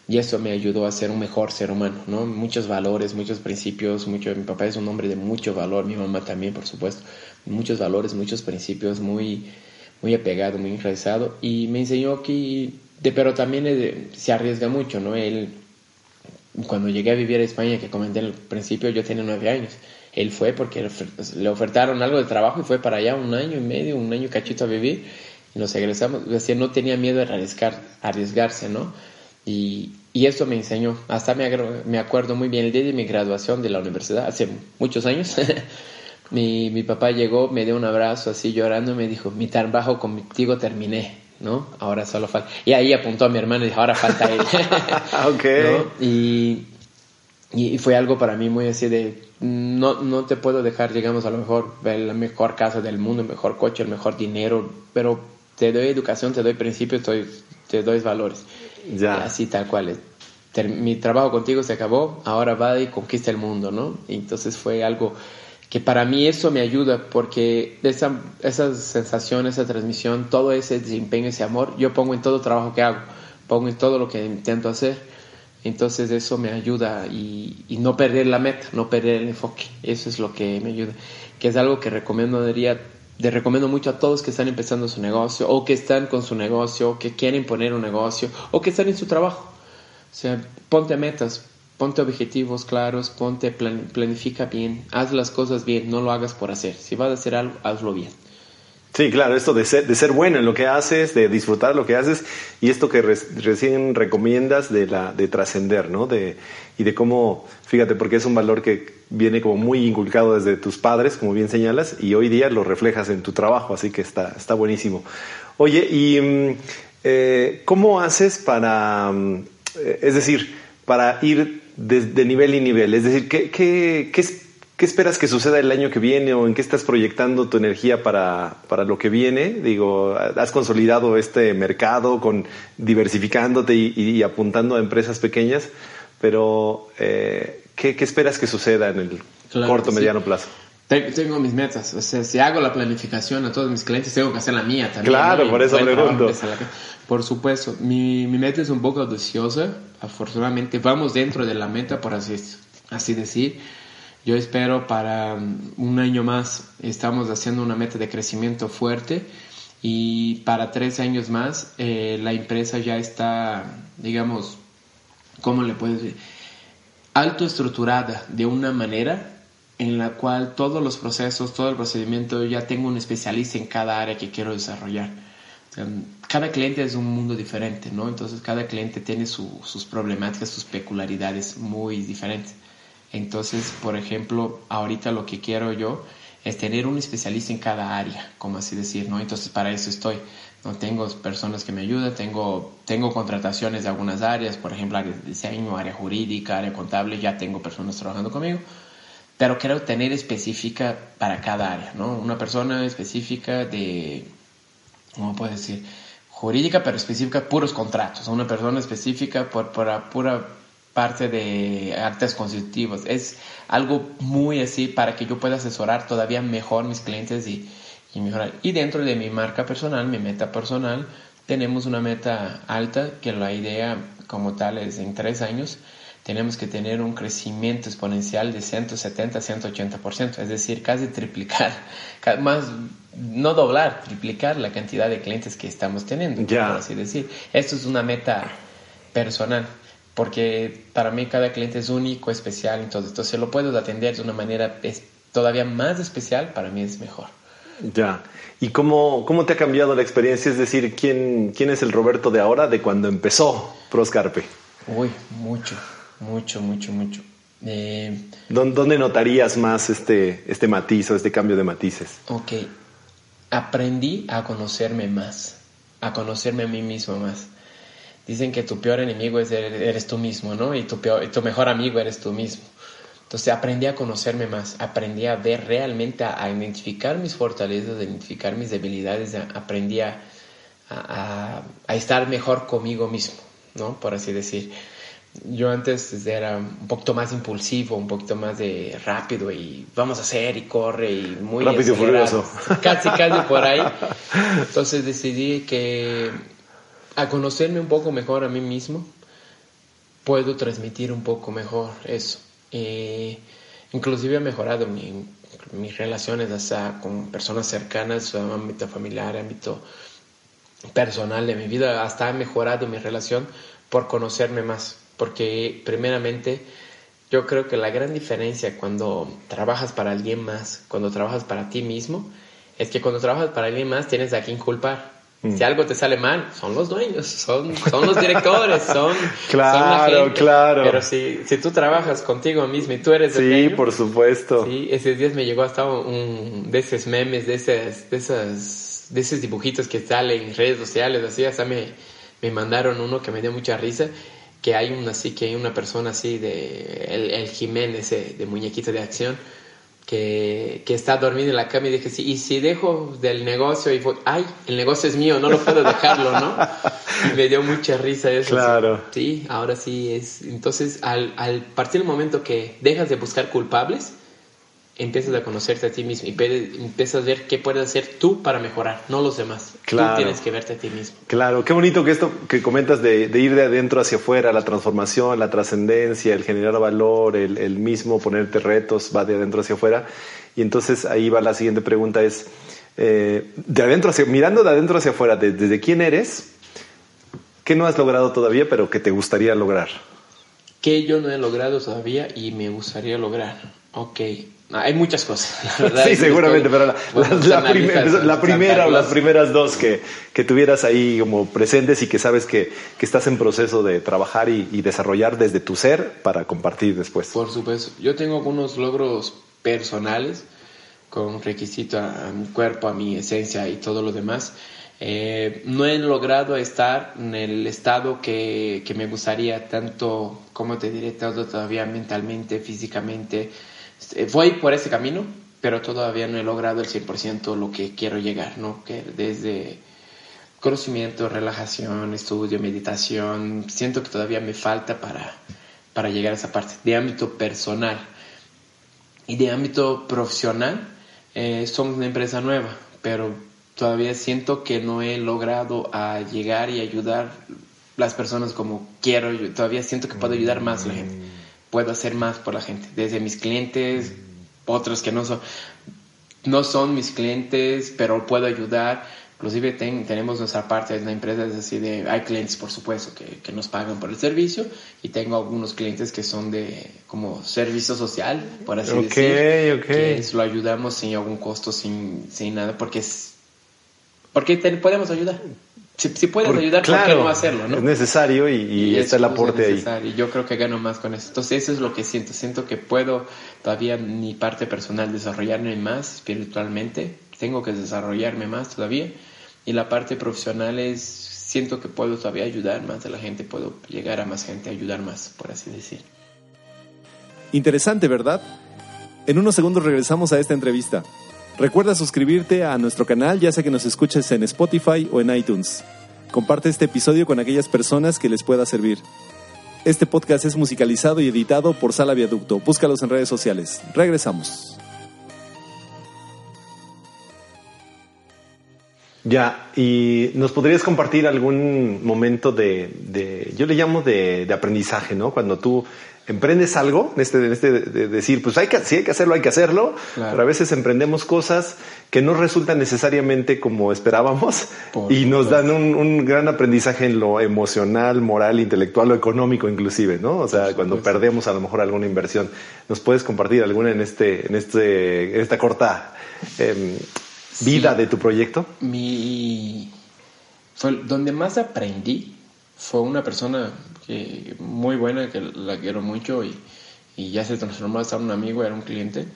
Y eso me ayudó a ser un mejor ser humano, ¿no? Muchos valores, muchos principios, mucho, mi papá es un hombre de mucho valor, mi mamá también, por supuesto, muchos valores, muchos principios, muy, muy apegado, muy enraizado, y me enseñó que, pero también se arriesga mucho, ¿no? Él, cuando llegué a vivir a España, que comenté al principio, yo tenía nueve años, él fue porque le ofertaron algo de trabajo y fue para allá un año y medio, un año cachito a vivir, y nos egresamos, decía, no tenía miedo de arriesgar, arriesgarse, ¿no? Y, y esto me enseñó. Hasta me, me, acuerdo muy bien el día de mi graduación de la universidad, hace muchos años. mi, mi, papá llegó, me dio un abrazo así llorando y me dijo, mi trabajo contigo terminé, ¿no? Ahora solo falta... Y ahí apuntó a mi hermano y dijo, ahora falta él. ok. Y, y, fue algo para mí muy así de, no, no te puedo dejar, digamos, a lo mejor la mejor casa del mundo, el mejor coche, el mejor dinero, pero te doy educación, te doy principios, te doy, te doy valores. Ya. Así tal cual. Mi trabajo contigo se acabó, ahora va y conquista el mundo, ¿no? entonces fue algo que para mí eso me ayuda porque esa, esa sensación, esa transmisión, todo ese desempeño, ese amor, yo pongo en todo trabajo que hago, pongo en todo lo que intento hacer. Entonces eso me ayuda y, no perder la meta, no perder el enfoque. Eso es lo que me ayuda. Que es algo que recomiendo mucho a todos que están empezando su negocio o que están con su negocio, o que quieren poner un negocio o que están en su trabajo. O sea, ponte metas, ponte objetivos claros, ponte, planifica bien, haz las cosas bien, no lo hagas por hacer. Si vas a hacer algo, hazlo bien. Sí, claro, esto de ser, de ser bueno en lo que haces, de disfrutar lo que haces y esto que recién recomiendas de, la, de trascender, ¿no? De, y de cómo, fíjate, porque es un valor que viene como muy inculcado desde tus padres, como bien señalas, y hoy día lo reflejas en tu trabajo, así que está, está buenísimo. Oye, ¿y mm, eh, cómo haces para, mm, eh, es decir, para ir de, nivel y nivel? Es decir, ¿qué, qué, qué es ¿Qué esperas que suceda el año que viene o en qué estás proyectando tu energía para, para, lo que viene? Digo, has consolidado este mercado con diversificándote y, apuntando a empresas pequeñas, pero eh, ¿qué, esperas que suceda en el corto, mediano plazo? Tengo mis metas, o sea, si hago la planificación a todos mis clientes, tengo que hacer la mía también. Claro, por eso pregunto. Por supuesto, mi, mi meta es un poco ambiciosa, afortunadamente vamos dentro de la meta, por así, así decir yo espero para um, un año más, estamos haciendo una meta de crecimiento fuerte y para tres años más eh, la empresa ya está, digamos, ¿cómo le puedes decir? Alto estructurada de una manera en la cual todos los procesos, todo el procedimiento, ya tengo un especialista en cada área que quiero desarrollar. Cada cliente es un mundo diferente, ¿no? Entonces cada cliente tiene sus problemáticas, sus peculiaridades muy diferentes. Entonces, por ejemplo, ahorita lo que quiero yo es tener un especialista en cada área, como así decir, ¿no? Entonces, para eso estoy. No tengo personas que me ayuden, tengo, tengo contrataciones de algunas áreas, por ejemplo, área de diseño, área jurídica, área contable, ya tengo personas trabajando conmigo, pero quiero tener específica para cada área, ¿no? Una persona específica de, ¿cómo puedo decir? jurídica, pero específica, puros contratos, una persona específica por, por pura parte de actas constitutivos. Es algo muy así para que yo pueda asesorar todavía mejor mis clientes y, y mejorar. Y dentro de mi marca personal, mi meta personal, tenemos una meta alta que la idea como tal es en tres años tenemos que tener un crecimiento exponencial de 170 a 180%, es decir, casi triplicar, más, no doblar, triplicar la cantidad de clientes que estamos teniendo, ya. por así decir. Esto es una meta personal, porque para mí cada cliente es único, especial, entonces, entonces lo puedo atender de una manera todavía más especial, para mí es mejor. Ya. ¿Y cómo, cómo te ha cambiado la experiencia? Es decir, ¿quién, quién es el Roberto de ahora de cuando empezó Proscarpe? Uy, mucho. Mucho, mucho, mucho. Eh, ¿Dónde notarías más este, este matiz o este cambio de matices? Ok, aprendí a conocerme más, a conocerme a mí mismo más. Dicen que tu peor enemigo es eres tú mismo, ¿no? Y tu, peor, tu mejor amigo eres tú mismo. Entonces aprendí a conocerme más, aprendí a ver realmente, a, identificar mis fortalezas, a identificar mis debilidades, aprendí a, a, a, estar mejor conmigo mismo, ¿no? Por así decir yo antes era un poquito más impulsivo, un poquito más de rápido y vamos a hacer y corre y muy rápido y furioso. Casi, casi por ahí. Entonces decidí que a conocerme un poco mejor a mí mismo, puedo transmitir un poco mejor eso. Eh, inclusive he mejorado mis relaciones hasta con personas cercanas, ámbito familiar, ámbito personal de mi vida, hasta he mejorado mi relación por conocerme más porque primeramente yo creo que la gran diferencia cuando trabajas para alguien más, cuando trabajas para ti mismo, es que cuando trabajas para alguien más tienes a quien culpar. Mm. Si algo te sale mal, son los dueños, son, son los directores, son, claro, la gente. Claro, Pero si, si tú trabajas contigo mismo y tú eres el Sí, por supuesto. Sí, ese día me llegó hasta un, de esos memes, de, esas, de, esas, de esos dibujitos que salen en redes sociales, así, hasta me, me mandaron uno que me dio mucha risa que hay una así que hay una persona así de el, el Jiménez de muñequito de acción que, que, está dormido en la cama y dije sí y si dejo del negocio y fue, ay el negocio es mío no lo puedo dejarlo no y me dio mucha risa eso claro. Sí ahora sí es entonces al, al partir del momento que dejas de buscar culpables empiezas a conocerte a ti mismo y empiezas a ver qué puedes hacer tú para mejorar, no los demás. Claro. Tú tienes que verte a ti mismo. Claro, qué bonito que esto que comentas de, ir de adentro hacia afuera, la transformación, la trascendencia, el generar valor, el, mismo ponerte retos, va de adentro hacia afuera. Y entonces ahí va la siguiente pregunta es, eh, de adentro hacia, mirando de adentro hacia afuera, desde quién eres, qué no has logrado todavía, pero que te gustaría lograr. Que yo no he logrado todavía y me gustaría lograr. Ok, hay muchas cosas, la verdad. sí, seguramente, pero la, primera o las primeras dos que, que, tuvieras ahí como presentes y que sabes que, que estás en proceso de trabajar y, desarrollar desde tu ser para compartir después. Por supuesto. Yo tengo algunos logros personales con requisito a, mi cuerpo, a mi esencia y todo lo demás. Eh, no he logrado estar en el estado que, que me gustaría, tanto, como te diré, todo todavía mentalmente, físicamente voy por ese camino, pero todavía no he logrado el 100% lo que quiero llegar, ¿no? Que desde conocimiento, relajación, estudio, meditación, siento que todavía me falta para, para llegar a esa parte. De ámbito personal y de ámbito profesional, eh, somos una empresa nueva, pero todavía siento que no he logrado a llegar y ayudar las personas como quiero. Todavía siento que puedo ayudar más a la gente puedo hacer más por la gente, desde mis clientes, otros que no son, no son mis clientes, pero puedo ayudar. Inclusive tenemos nuestra parte de la empresa, es así de, hay clientes por supuesto que, que, nos pagan por el servicio y tengo algunos clientes que son de como servicio social, por así decir, que lo ayudamos sin algún costo, sin, sin nada, porque es, porque podemos ayudar si, si puedes ayudar, ¿por qué no hacerlo? ¿no? Es necesario y, está el aporte ahí. Y yo creo que gano más con eso. Entonces, eso es lo que siento. Siento que puedo todavía mi parte personal desarrollarme más espiritualmente. Tengo que desarrollarme más todavía. Y la parte profesional es, siento que puedo todavía ayudar más a la gente, puedo llegar a más gente, ayudar más, por así decir. Interesante, ¿verdad? En unos segundos regresamos a esta entrevista. Recuerda suscribirte a nuestro canal ya sea que nos escuches en Spotify o en iTunes. Comparte este episodio con aquellas personas que les pueda servir. Este podcast es musicalizado y editado por Sala Viaducto. Búscalos en redes sociales. Regresamos. Ya, y nos podrías compartir algún momento de, yo le llamo de, aprendizaje, ¿no? Cuando tú emprendes algo, este, este de decir, pues hay que, si hay que hacerlo, hay que hacerlo, pero a veces emprendemos cosas que no resultan necesariamente como esperábamos y nos dan un, gran aprendizaje en lo emocional, moral, intelectual o económico inclusive, ¿no? O sea, cuando perdemos a lo mejor alguna inversión. ¿Nos puedes compartir alguna en este, en este, en esta corta eh, vida de tu proyecto? Mi donde más aprendí fue una persona que muy buena que la quiero mucho y, y ya se transformó hasta un amigo, era un cliente.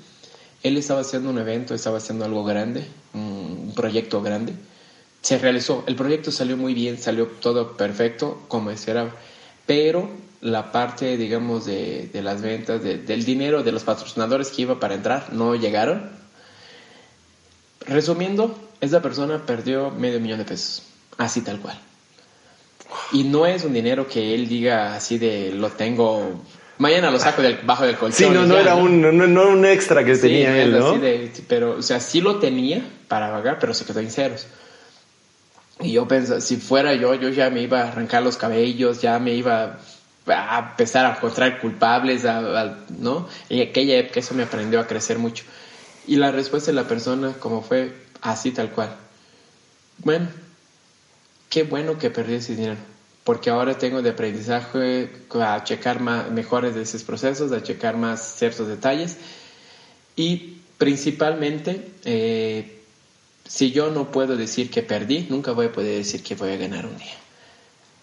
Él estaba haciendo un evento, estaba haciendo algo grande, un proyecto grande. Se realizó, el proyecto salió muy bien, salió todo perfecto como esperaba, pero la parte, digamos, de, de las ventas, del dinero de los patrocinadores que iba para entrar, no llegaron Resumiendo, esa persona perdió medio millón de pesos, así tal cual. Y no es un dinero que él diga así de lo tengo, mañana lo saco del, bajo del colchón. Sí, no, no era un, no, un extra que tenía él, ¿no? pero, o sea, sí lo tenía para pagar, pero se quedó en ceros. Y yo pensé, si fuera yo, yo ya me iba a arrancar los cabellos, ya me iba a empezar a encontrar culpables, ¿no? En aquella época eso me aprendió a crecer mucho. Y la respuesta de la persona, como fue así tal cual. Bueno, qué bueno que perdí ese dinero, porque ahora tengo de aprendizaje a checar más, mejores de esos procesos, a checar más ciertos detalles y principalmente, eh, si yo no puedo decir que perdí, nunca voy a poder decir que voy a ganar un día.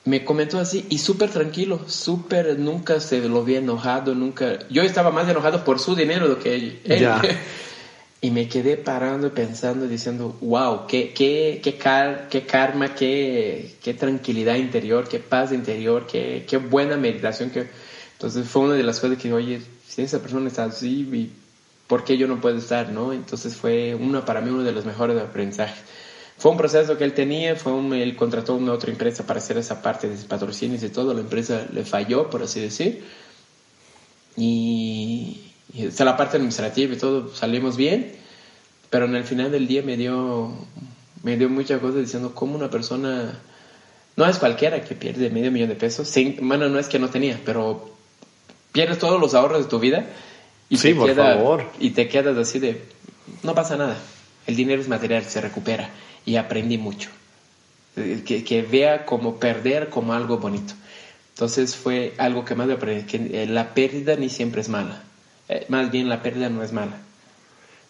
Me comentó así y súper tranquilo, súper, nunca se lo vi enojado, nunca. Yo estaba más enojado por su dinero do que él. Ya. Y me quedé parando y pensando, diciendo, wow, qué, qué, qué, qué karma, qué, qué, tranquilidad interior, qué paz interior, qué, qué buena meditación. Que... Entonces fue una de las cosas que, oye, si esa persona está así, ¿por qué yo no puedo estar? ¿no? Entonces fue uno, para mí uno de los mejores aprendizajes. Fue un proceso que él tenía, fue un, él contrató una otra empresa para hacer esa parte de patrocinios y todo, la empresa le falló, por así decir. Y, y está la parte administrativa y todo, salimos bien, pero en el final del día me dio, me dio muchas cosas diciendo cómo una persona, no es cualquiera que pierde medio millón de pesos, bueno, no es que no tenía, pero pierdes todos los ahorros de tu vida y, te, por favor. y te quedas así de, no pasa nada, el dinero es material, se recupera y aprendí mucho. Que, que vea como perder como algo bonito. Entonces fue algo que más me aprendí, que la pérdida ni siempre es mala eh, más bien la pérdida no es mala.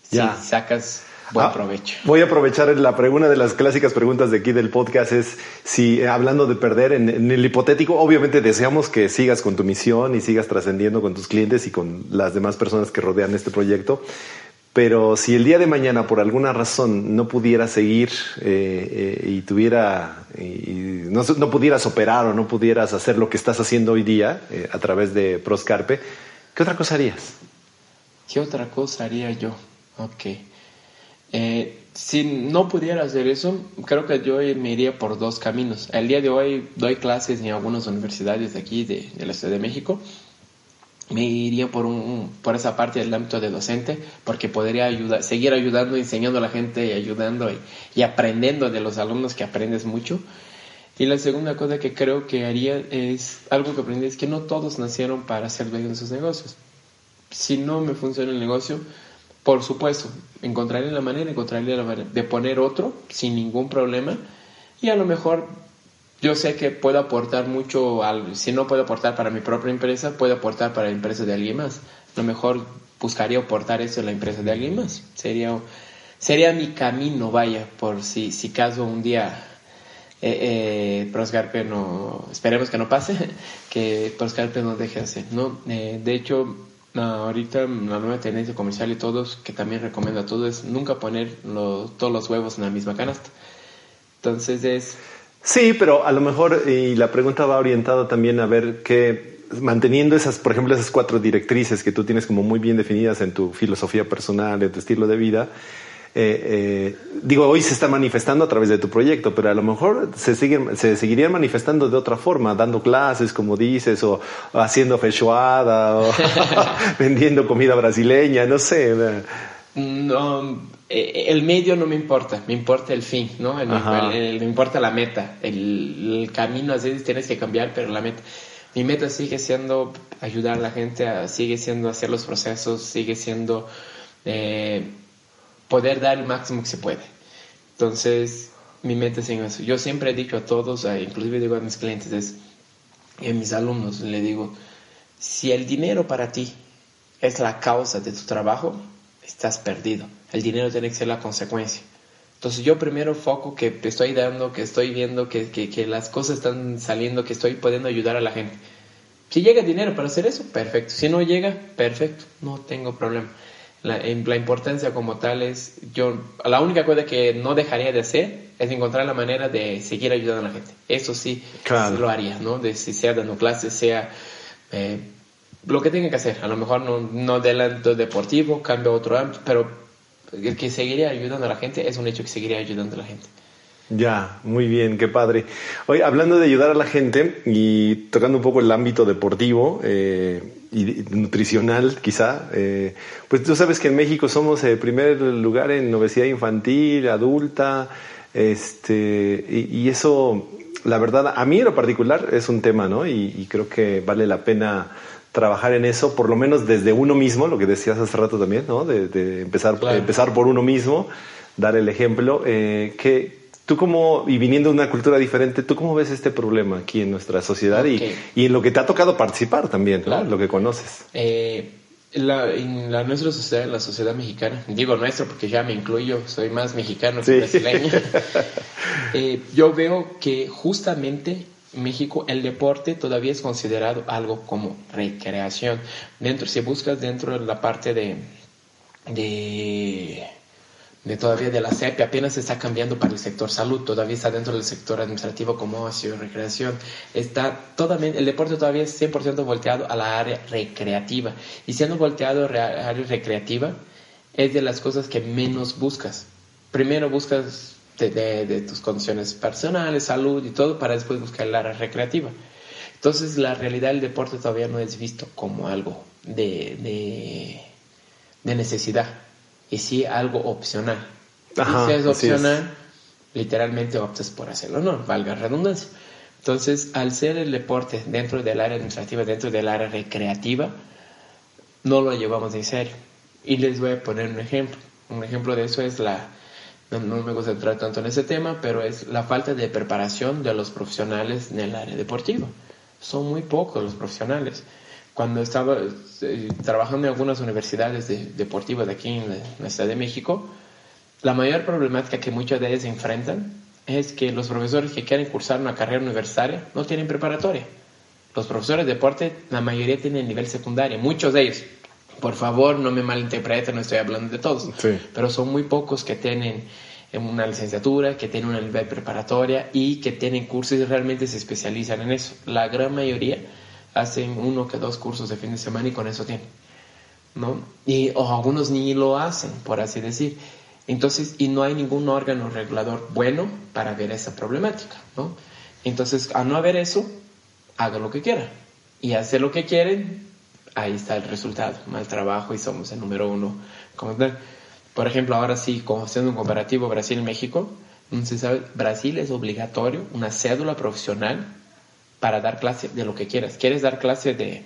Si sacas buen ah, provecho. Voy a aprovechar la pregunta de las clásicas preguntas de aquí del podcast es si eh, hablando de perder en, el hipotético, obviamente deseamos que sigas con tu misión y sigas trascendiendo con tus clientes y con las demás personas que rodean este proyecto. Pero si el día de mañana por alguna razón no pudieras seguir eh, y tuviera y no, no, pudieras operar o no pudieras hacer lo que estás haciendo hoy día a través de Proscarpe, ¿qué otra cosa harías? ¿Qué otra cosa haría yo? Ok. Eh, si no pudiera hacer eso, creo que yo me iría por dos caminos. El día de hoy doy clases en algunas universidades de aquí, de, la Ciudad de México. Me iría por, un, por esa parte del ámbito de docente, porque podría ayudar, seguir ayudando, enseñando a la gente ayudando y, y aprendiendo de los alumnos que aprendes mucho. Y la segunda cosa que creo que haría es algo que aprendí, es que no todos nacieron para ser dueños de sus negocios si no me funciona el negocio, por supuesto, encontraré la manera, encontraré la manera de poner otro sin ningún problema y a lo mejor yo sé que puedo aportar mucho, al, si no puedo aportar para mi propia empresa, puedo aportar para la empresa de alguien más. A lo mejor buscaría aportar eso en la empresa de alguien más. Sería, sería mi camino, vaya, por si, si caso un día eh, eh, Proscarpe no, esperemos que no pase, que Proscarpe no deje de hacer, ¿no? Eh, de hecho, ahorita la nueva tendencia comercial y todos, que también recomiendo a todos, es nunca poner todos los huevos en la misma canasta. Entonces es... Sí, pero a lo mejor, y la pregunta va orientada también a ver que manteniendo esas, por ejemplo, esas cuatro directrices que tú tienes como muy bien definidas en tu filosofía personal, en tu estilo de vida, eh, digo, hoy se está manifestando a través de tu proyecto, pero a lo mejor se, siguen, se seguirían manifestando de otra forma, dando clases, como dices, o, haciendo feijoada, o vendiendo comida brasileña, no sé. No, eh, el medio no me importa, me importa el fin, ¿no? me importa la meta, el, camino a veces tienes que cambiar, pero la meta. Mi meta sigue siendo ayudar a la gente, sigue siendo hacer los procesos, sigue siendo eh, poder dar el máximo que se puede. Entonces, mi meta es en eso. Yo siempre he dicho a todos, inclusive digo a mis clientes, es, y a mis alumnos, le digo, si el dinero para ti es la causa de tu trabajo, estás perdido. El dinero tiene que ser la consecuencia. Entonces yo primero foco que te estoy dando, que estoy viendo, que, que, las cosas están saliendo, que estoy pudiendo ayudar a la gente. Si llega dinero para hacer eso, perfecto. Si no llega, perfecto, no tengo problema. La, la, importancia como tal es, yo, la única cosa que no dejaría de hacer es encontrar la manera de seguir ayudando a la gente. Eso sí, lo haría, ¿no? De si sea dando clases, sea eh, lo que tenga que hacer. A lo mejor no, no del ámbito deportivo, cambio a otro ámbito, pero el que seguiría ayudando a la gente es un hecho que seguiría ayudando a la gente. Ya, muy bien, qué padre. Hoy, hablando de ayudar a la gente y tocando un poco el ámbito deportivo eh, y nutricional, quizá, eh, pues tú sabes que en México somos el primer lugar en obesidad infantil, adulta, este, y, eso, la verdad, a mí en lo particular es un tema, ¿no? y creo que vale la pena trabajar en eso, por lo menos desde uno mismo, lo que decías hace rato también, ¿no? De, empezar, empezar por uno mismo, dar el ejemplo. Eh, que tú como, y viniendo de una cultura diferente, ¿tú cómo ves este problema aquí en nuestra sociedad y, y, en lo que te ha tocado participar también, ¿no? lo que conoces? Eh, la, en la, nuestra sociedad, la sociedad mexicana, digo nuestro porque ya me incluyo, soy más mexicano que brasileño, eh, yo veo que justamente México el deporte todavía es considerado algo como recreación. Dentro, si buscas dentro de la parte de, de, todavía de la CEP, apenas está cambiando para el sector salud, todavía está dentro del sector administrativo como ocio, recreación. Está totalmente, el deporte todavía es 100% volteado a la área recreativa. Y siendo volteado a la área recreativa, es de las cosas que menos buscas. Primero buscas de, tus condiciones personales, salud y todo, para después buscar el área recreativa. Entonces, la realidad del deporte todavía no es visto como algo de, de, necesidad, y sí algo opcional. si es opcional, literalmente optas por hacerlo, no, valga redundancia. Entonces, al ser el deporte dentro del área administrativa, dentro del área recreativa, no lo llevamos en serio. Y les voy a poner un ejemplo. Un ejemplo de eso es la, no, me gusta entrar tanto en ese tema, pero es la falta de preparación de los profesionales en el área deportiva. Son muy pocos los profesionales. Cuando estaba eh, trabajando en algunas universidades deportivas de aquí en la, Ciudad de México, la mayor problemática que muchas de ellas enfrentan es que los profesores que quieren cursar una carrera universitaria no tienen preparatoria. Los profesores de deporte, la mayoría tienen nivel secundario, muchos de ellos. Por favor, no me malinterpreten, no estoy hablando de todos, pero son muy pocos que tienen una licenciatura, que tienen una nivel preparatoria y que tienen cursos y realmente se especializan en eso. La gran mayoría hacen uno que dos cursos de fin de semana y con eso tienen, ¿no? Y o algunos ni lo hacen, por así decir. Entonces, y no hay ningún órgano regulador bueno para ver esa problemática, ¿no? Entonces, a no haber eso, haga lo que quiera. Y hacer lo que quieren, ahí está el resultado, mal trabajo y somos el número uno. Por ejemplo, ahora sí, como haciendo un comparativo Brasil-México, Brasil es obligatorio una cédula profesional para dar clase de lo que quieras. ¿Quieres dar clase de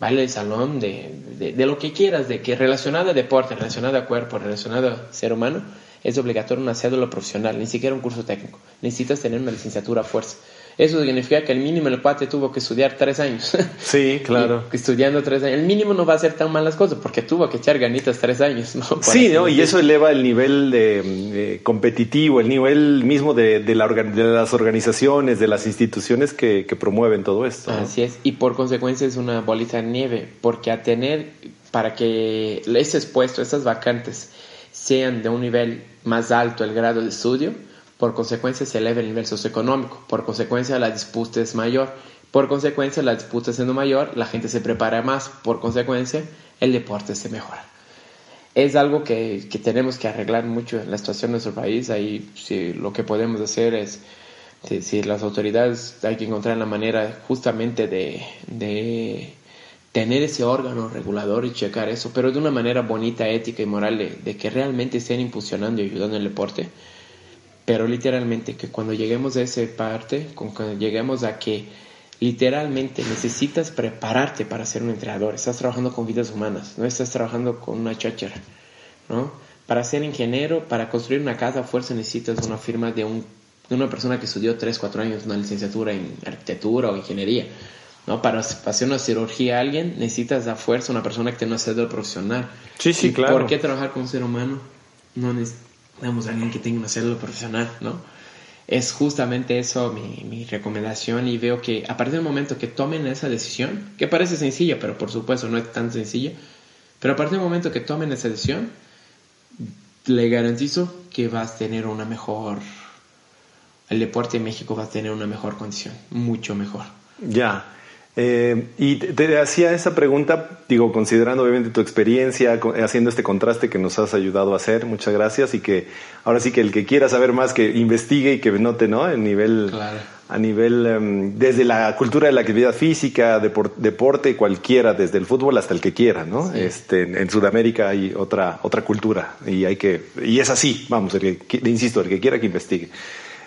baile de salón, de, de, lo que quieras, de que relacionado a deporte, relacionado a cuerpo, relacionado a ser humano? Es obligatorio una cédula profesional, ni siquiera un curso técnico. Necesitas tener una licenciatura a fuerza. Eso significa que el mínimo el cuate tuvo que estudiar tres años. Sí, claro. estudiando tres años. El mínimo no va a hacer tan malas cosas porque tuvo que echar ganitas tres años. ¿no? sí, ¿no? y eso eleva el nivel de, competitivo, el nivel mismo de, de, la, de, las organizaciones, de las instituciones que, que promueven todo esto. Así es. Y por consecuencia es una bolita de nieve porque a tener, para que ese puesto, esas vacantes, sean de un nivel más alto el grado de estudio, por consecuencia se eleva el nivel socioeconómico, por consecuencia la disputa es mayor, por consecuencia la disputa siendo mayor, la gente se prepara más, por consecuencia el deporte se mejora. es algo que, que, tenemos que arreglar mucho en la situación de nuestro país. Ahí lo que podemos hacer es, si, las autoridades hay que encontrar la manera justamente de, de, tener ese órgano regulador y checar eso, pero de una manera bonita, ética y moral, de, de que realmente estén impulsionando y ayudando el deporte. Pero literalmente que cuando lleguemos a esa parte, cuando lleguemos a que literalmente necesitas prepararte para ser un entrenador. Estás trabajando con vidas humanas, no estás trabajando con una cháchara, ¿no? Para ser ingeniero, para construir una casa a fuerza necesitas una firma de, un, de una persona que estudió 3, 4 años una licenciatura en arquitectura o ingeniería. ¿no? Para, hacer una cirugía a alguien necesitas a fuerza una persona que tenga una cédula profesional. Sí, sí, claro. ¿Por qué trabajar con un ser humano? No necesitamos a alguien que tenga una cédula profesional, ¿no? es justamente eso mi, mi, recomendación y veo que a partir del momento que tomen esa decisión, que parece sencilla, pero por supuesto no es tan sencilla, pero a partir del momento que tomen esa decisión, le garantizo que vas a tener una mejor, el deporte en México va a tener una mejor condición, mucho mejor. Ya. Eh, y te, hacía esa pregunta, digo, considerando obviamente tu experiencia, haciendo este contraste que nos has ayudado a hacer, muchas gracias, y que ahora sí que el que quiera saber más, que investigue y que note, ¿no? El nivel, a nivel, em, desde la cultura de la actividad física, deporte, cualquiera, desde el fútbol hasta el que quiera, ¿no? Este, en Sudamérica hay otra, otra cultura, y hay que, y es así, vamos, el que, insisto, el que quiera que investigue.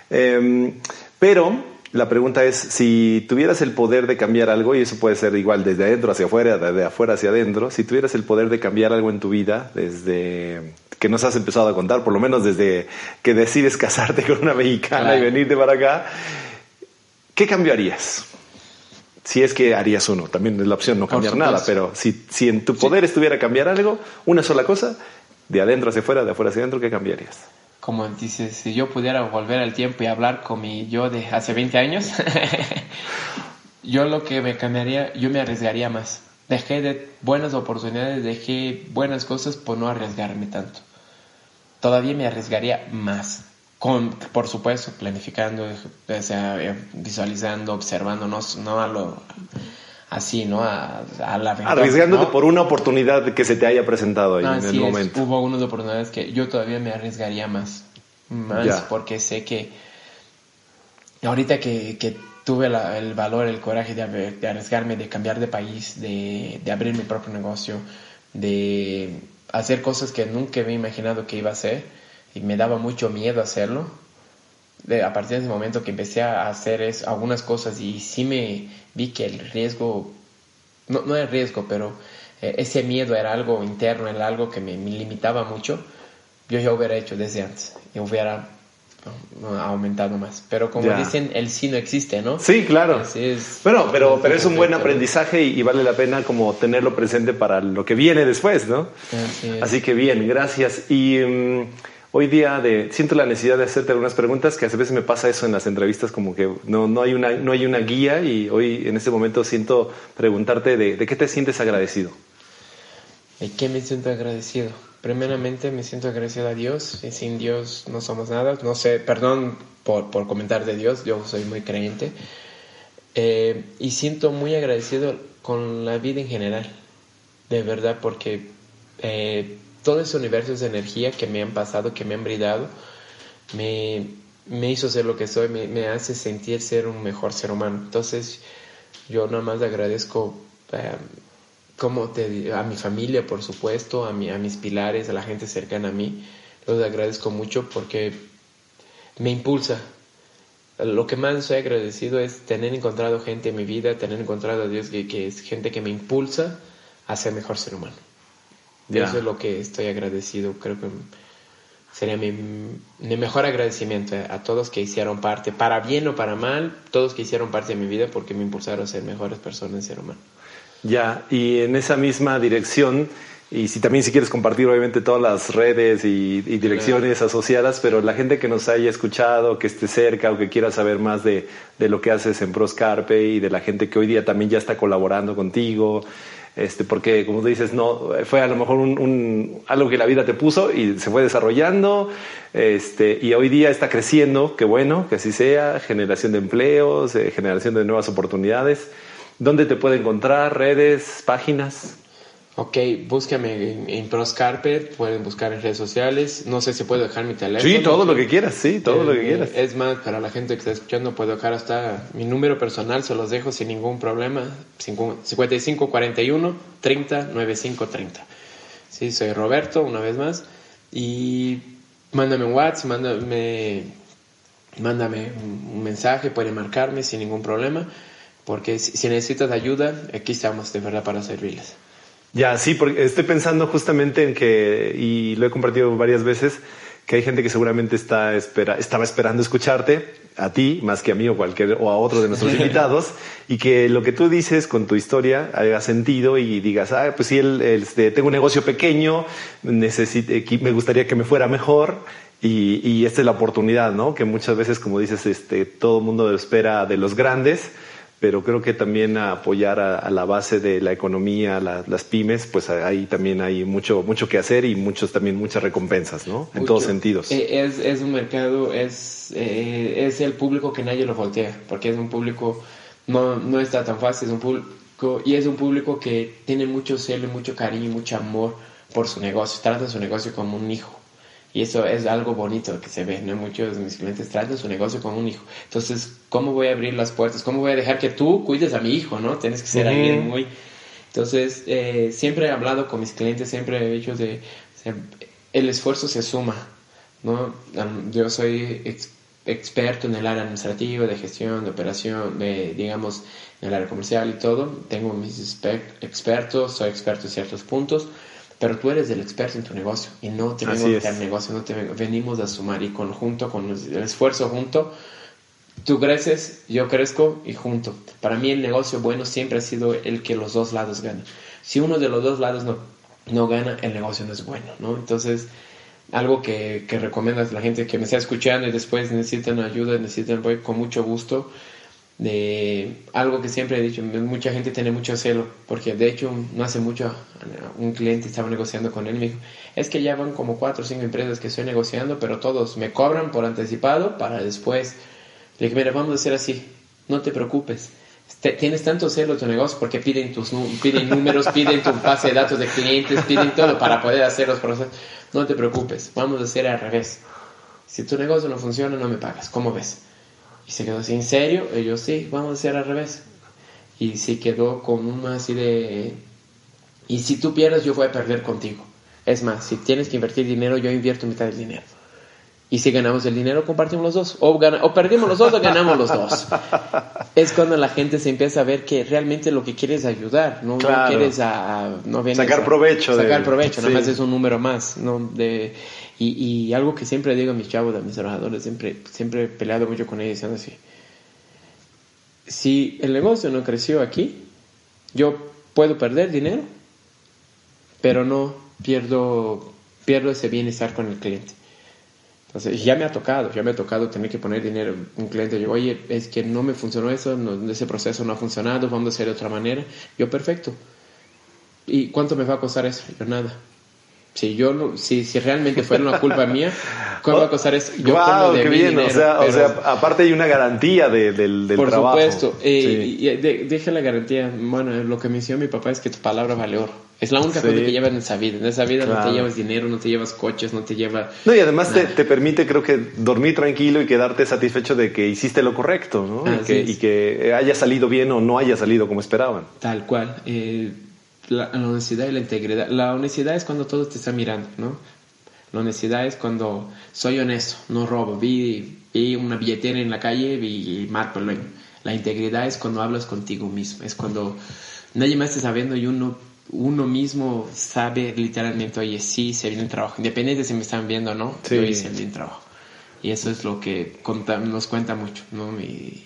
Em, pero la pregunta es, si tuvieras el poder de cambiar algo, y eso puede ser igual desde adentro hacia afuera, desde afuera hacia adentro, si tuvieras el poder de cambiar algo en tu vida, desde que nos has empezado a contar, por lo menos desde que decides casarte con una mexicana y venirte para acá, ¿qué cambiarías? Si es que harías uno, también es la opción no cambiar nada, pero si, si en tu poder estuviera cambiar algo, una sola cosa, de adentro hacia afuera, de afuera hacia adentro, ¿qué cambiarías? Como dices, si yo pudiera volver al tiempo y hablar con mi yo de hace 20 años, yo lo que me cambiaría, yo me arriesgaría más. Dejé de buenas oportunidades, dejé buenas cosas por no arriesgarme tanto. Todavía me arriesgaría más. Con, por supuesto, planificando, eh, visualizando, observando, no, no a lo así, ¿no? A, la Arriesgándote por una oportunidad que se te haya presentado ahí en el momento. Hubo unas oportunidades que yo todavía me arriesgaría más. Más porque sé que ahorita que, que tuve el valor, el coraje de, de, arriesgarme, de cambiar de país, de, de abrir mi propio negocio, de hacer cosas que nunca había imaginado que iba a hacer y me daba mucho miedo hacerlo de, a partir de ese momento que empecé a hacer es, algunas cosas y sí me vi que el riesgo, no, no el riesgo, pero eh, ese miedo era algo interno, era algo que me, limitaba mucho, yo ya hubiera hecho desde antes y hubiera aumentado más. Pero como dicen, el sí no existe, ¿no? Sí, claro. bueno, pero, pero es un buen aprendizaje y, vale la pena como tenerlo presente para lo que viene después, ¿no? Así, que bien, gracias. Y... Mm, hoy día de, siento la necesidad de hacerte algunas preguntas, que a veces me pasa eso en las entrevistas, como que no, no, hay, una, no hay una guía y hoy en este momento siento preguntarte de, de qué te sientes agradecido. ¿De qué me siento agradecido? Primeramente me siento agradecido a Dios, y sin Dios no somos nada, no sé, perdón por, por comentar de Dios, yo soy muy creyente, eh, y siento muy agradecido con la vida en general, de verdad, porque eh, todos esos universos de energía que me han pasado, que me han brindado, me, me hizo ser lo que soy, me, hace sentir ser un mejor ser humano. Entonces, yo nada más agradezco como te, a mi familia, por supuesto, a, mi, a mis pilares, a la gente cercana a mí. Los agradezco mucho porque me impulsa. Lo que más soy agradecido es tener encontrado gente en mi vida, tener encontrado a Dios que, que es gente que me impulsa a ser mejor ser humano. Eso es lo que estoy agradecido. Creo que sería mi, mejor agradecimiento a todos que hicieron parte, para bien o para mal, todos que hicieron parte de mi vida porque me impulsaron a ser mejores personas, ser humano. Ya, y en esa misma dirección, y si también si quieres compartir obviamente todas las redes y, direcciones asociadas, pero la gente que nos haya escuchado, que esté cerca o que quiera saber más de, de lo que haces en Proscarpe y de la gente que hoy día también ya está colaborando contigo, este, porque como tú dices, no, fue a lo mejor un, algo que la vida te puso y se fue desarrollando, este, y hoy día está creciendo, qué bueno, que así sea, generación de empleos, eh, generación de nuevas oportunidades. ¿Dónde te puede encontrar? ¿Redes? ¿Páginas? Ok, búscame en, en Proscarpet, pueden buscar en redes sociales. No sé si puedo dejar mi teléfono. Sí, todo lo que quieras, sí, todo lo que Eh, quieras. Es más, para la gente que está escuchando, puedo dejar hasta mi número personal, se los dejo sin ningún problema. 5541 30 95 30. Sí, soy Roberto, una vez más. Y mándame un WhatsApp, mándame, mándame un mensaje, puede marcarme sin ningún problema. Porque si necesitas ayuda, aquí estamos de verdad para servirles. Ya, sí, porque estoy pensando justamente en que, y lo he compartido varias veces, que hay gente que seguramente está espera, estaba esperando escucharte, a ti, más que a mí o, cualquier, o a otro de nuestros invitados, y que lo que tú dices con tu historia haga sentido y digas, ah, pues sí, el, el, este, tengo un negocio pequeño, necesito, me gustaría que me fuera mejor, y, y esta es la oportunidad, ¿no? Que muchas veces, como dices, este, todo el mundo espera de los grandes, pero creo que también a apoyar a, a, la base de la economía, la, las pymes, pues ahí también hay mucho, mucho que hacer y muchos también muchas recompensas, ¿no? En todos sentidos. Eh, Es, es un mercado, es, eh, es el público que nadie lo voltea, porque es un público, no, no está tan fácil, es un público, y es un público que tiene mucho celo, y mucho cariño, y mucho amor por su negocio, trata su negocio como un hijo. Y eso es algo bonito que se ve, ¿no? Muchos de mis clientes tratan su negocio como un hijo. Entonces, ¿cómo voy a abrir las puertas? ¿Cómo voy a dejar que tú cuides a mi hijo, no? Tienes que ser alguien muy... Entonces, eh, siempre he hablado con mis clientes, siempre he dicho de... el esfuerzo se suma, ¿no? Yo soy ex- experto en el área administrativa, de gestión, de operación, de, digamos, en el área comercial y todo. Tengo mis expertos, soy experto en ciertos puntos, pero tú eres el experto en tu negocio y no te vengo a negocio, no te vengo- venimos a sumar y conjunto, con el esfuerzo junto, tú creces, yo crezco y junto. Para mí el negocio bueno siempre ha sido el que los dos lados ganan. Si uno de los dos lados no, no gana, el negocio no es bueno, ¿no? Entonces, algo que, que recomiendo a la gente que me está escuchando y después necesitan ayuda, necesitan apoyo, con mucho gusto, de algo que siempre he dicho, mucha gente tiene mucho celo, porque de hecho no hace mucho un cliente estaba negociando con él me dijo, es que ya van como cuatro o cinco empresas que estoy negociando, pero todos me cobran por anticipado para después. Le dije, mira, vamos a hacer así, no te preocupes. Tienes tanto celo tu negocio porque piden tus piden números, piden tu base de datos de clientes, piden todo para poder hacer los procesos. No te preocupes, vamos a hacer al revés. Si tu negocio no funciona, no me pagas. ¿Cómo ves? Y se quedó así, ¿en serio? Y yo, sí, vamos a hacer al revés. Y se quedó con una así de... Y si tú pierdes, yo voy a perder contigo. Es más, si tienes que invertir dinero, yo invierto mitad del dinero. Y si ganamos el dinero, compartimos los dos. O, gana- o perdimos los dos o ganamos los dos. Es cuando la gente se empieza a ver que realmente lo que quiere es ayudar. No, No Claro. quieres a, a- no Sacar a- provecho de- Sacar provecho, nada más es un número más. ¿no? De, y, y algo que siempre digo a mis chavos, a mis trabajadores, siempre, siempre he peleado mucho con ellos diciendo así. Si el negocio no creció aquí, yo puedo perder dinero, pero no pierdo, pierdo ese bienestar con el cliente. Entonces, ya me ha tocado, ya me ha tocado tener que poner dinero. Un cliente digo, oye, es que no me funcionó eso, no- ese proceso no ha funcionado, vamos a hacer de otra manera. Yo, perfecto. ¿Y cuánto me va a costar eso? Yo, nada. Si yo no, si, si realmente fuera una culpa mía, ¿cuánto va a costar eso? Yo pongo de qué mi bien. dinero, o, sea, o pero- sea, aparte hay una garantía de- del, del por trabajo. supuesto. Eh, Sí. de- deja la garantía. Bueno, lo que me enseñó mi papá es que tu palabra vale oro. Es la única Sí. cosa que llevas en esa vida. En esa vida no te llevas dinero, no te llevas coches, no te llevas... No, y además te, te permite, creo que, dormir tranquilo y quedarte satisfecho de que hiciste lo correcto, ¿no? Que, y que haya salido bien o no haya salido como esperaban. Tal cual. Eh, la, la honestidad y la integridad. La honestidad es cuando todos te están mirando, ¿no? La honestidad es cuando soy honesto, no robo. Vi, vi una billetera en la calle y marco el dueño. La integridad es cuando hablas contigo mismo. Es cuando nadie más está sabiendo y uno, uno mismo sabe literalmente, oye, sí, hice bien el trabajo. Independiente si me están viendo o no, Sí. yo hice bien el trabajo. Y eso es lo que conta- nos cuenta mucho, ¿no? Y,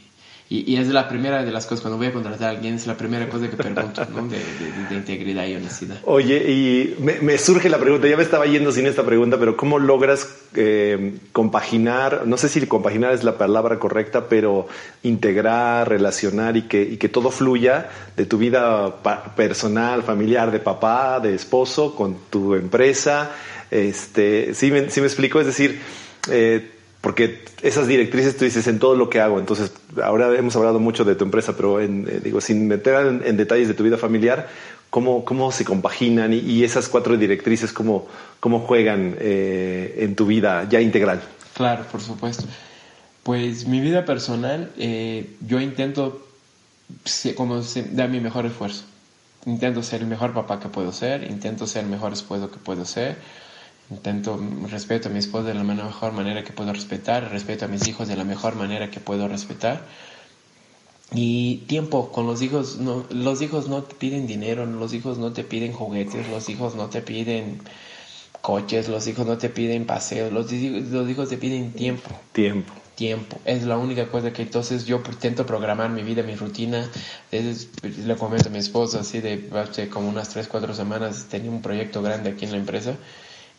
y, es la primera de las cosas, cuando voy a contratar a alguien, es la primera cosa que pregunto, ¿no? De, de- de integridad y honestidad. Oye, y me, surge la pregunta, ya me estaba yendo sin esta pregunta, pero ¿cómo logras eh, compaginar, no sé si compaginar es la palabra correcta, pero integrar, relacionar y que, y que todo fluya de tu vida personal, familiar, de papá, de esposo, con tu empresa? Este, ¿sí, me, sí me explico? Es decir, eh, porque esas directrices tú dices en todo lo que hago. Entonces, ahora hemos hablado mucho de tu empresa, pero en, eh, digo, sin meter en, en detalles de tu vida familiar, cómo, cómo se compaginan y, esas cuatro directrices, cómo, cómo juegan eh, en tu vida ya integral. Claro, por supuesto. Pues mi vida personal, eh, yo intento como dar mi mejor esfuerzo. Intento ser el mejor papá que puedo ser, intento ser el mejor esposo que puedo ser, intento respeto a mi esposa de la mejor manera que puedo respetar, respeto a mis hijos de la mejor manera que puedo respetar y tiempo con los hijos, no, los hijos no te piden dinero, los hijos no te piden juguetes, los hijos no te piden coches, los hijos no te piden paseos, los, los hijos te piden tiempo. Tiempo. Tiempo. Es la única cosa que entonces yo intento programar mi vida, mi rutina. le comento a mi esposa así de hace como unas 3, 4 semanas tenía un proyecto grande aquí en la empresa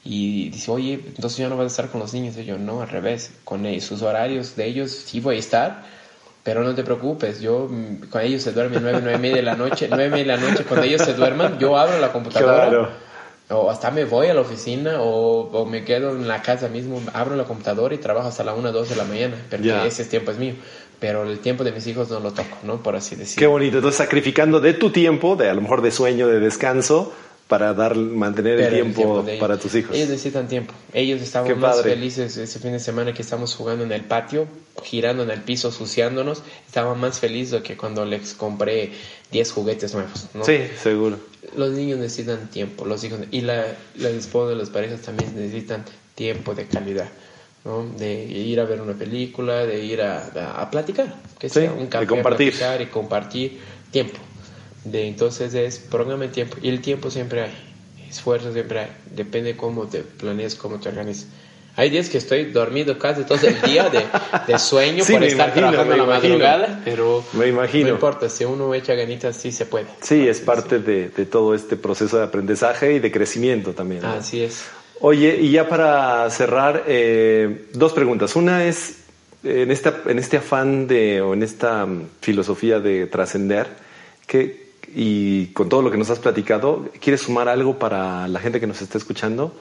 y dice, oye, entonces yo no voy a estar con los niños. Y yo, no, al revés, con ellos, sus horarios de ellos sí voy a estar, pero no te preocupes, yo, mm, cuando ellos se duermen nueve, nueve y media de la noche, nueve y media de la noche, cuando ellos se duerman, yo abro la computadora. O hasta me voy a la oficina o, me quedo en la casa mismo, abro la computadora y trabajo hasta la una, dos de la mañana, porque ese tiempo es mío. Pero el tiempo de mis hijos no lo toco, ¿no? Por así decirlo. Qué bonito. Entonces, sacrificando de tu tiempo, de a lo mejor de sueño, de descanso, para dar mantener el tiempo, para tus hijos. Ellos necesitan tiempo. Ellos estaban más felices ese fin de semana que estamos jugando en el patio, girando en el piso, suciándonos. Estaban más felices que cuando les compré 10 juguetes nuevos. ¿no? Sí, seguro. Los niños necesitan tiempo, los hijos y la, la esposa de las parejas también necesitan tiempo de calidad. ¿no? de ir a ver una película, de ir a, a, platicar, que sea un café, de compartir. y compartir tiempo de entonces es programa tiempo y el tiempo siempre hay esfuerzo siempre hay depende cómo te planeas cómo te organizas hay días que estoy dormido casi todo el día de, de sueño por estar trabajando a la madrugada, pero me imagino. no importa, si uno echa ganitas, sí se puede. Sí, es parte de, de, todo este proceso de aprendizaje y de crecimiento también. Así es. Oye, y ya para cerrar, eh, dos preguntas. Una es, en, esta, en este afán de, o en esta mm, filosofía de trascender, ¿qué, y con todo lo que nos has platicado, ¿quieres sumar algo para la gente que nos está escuchando?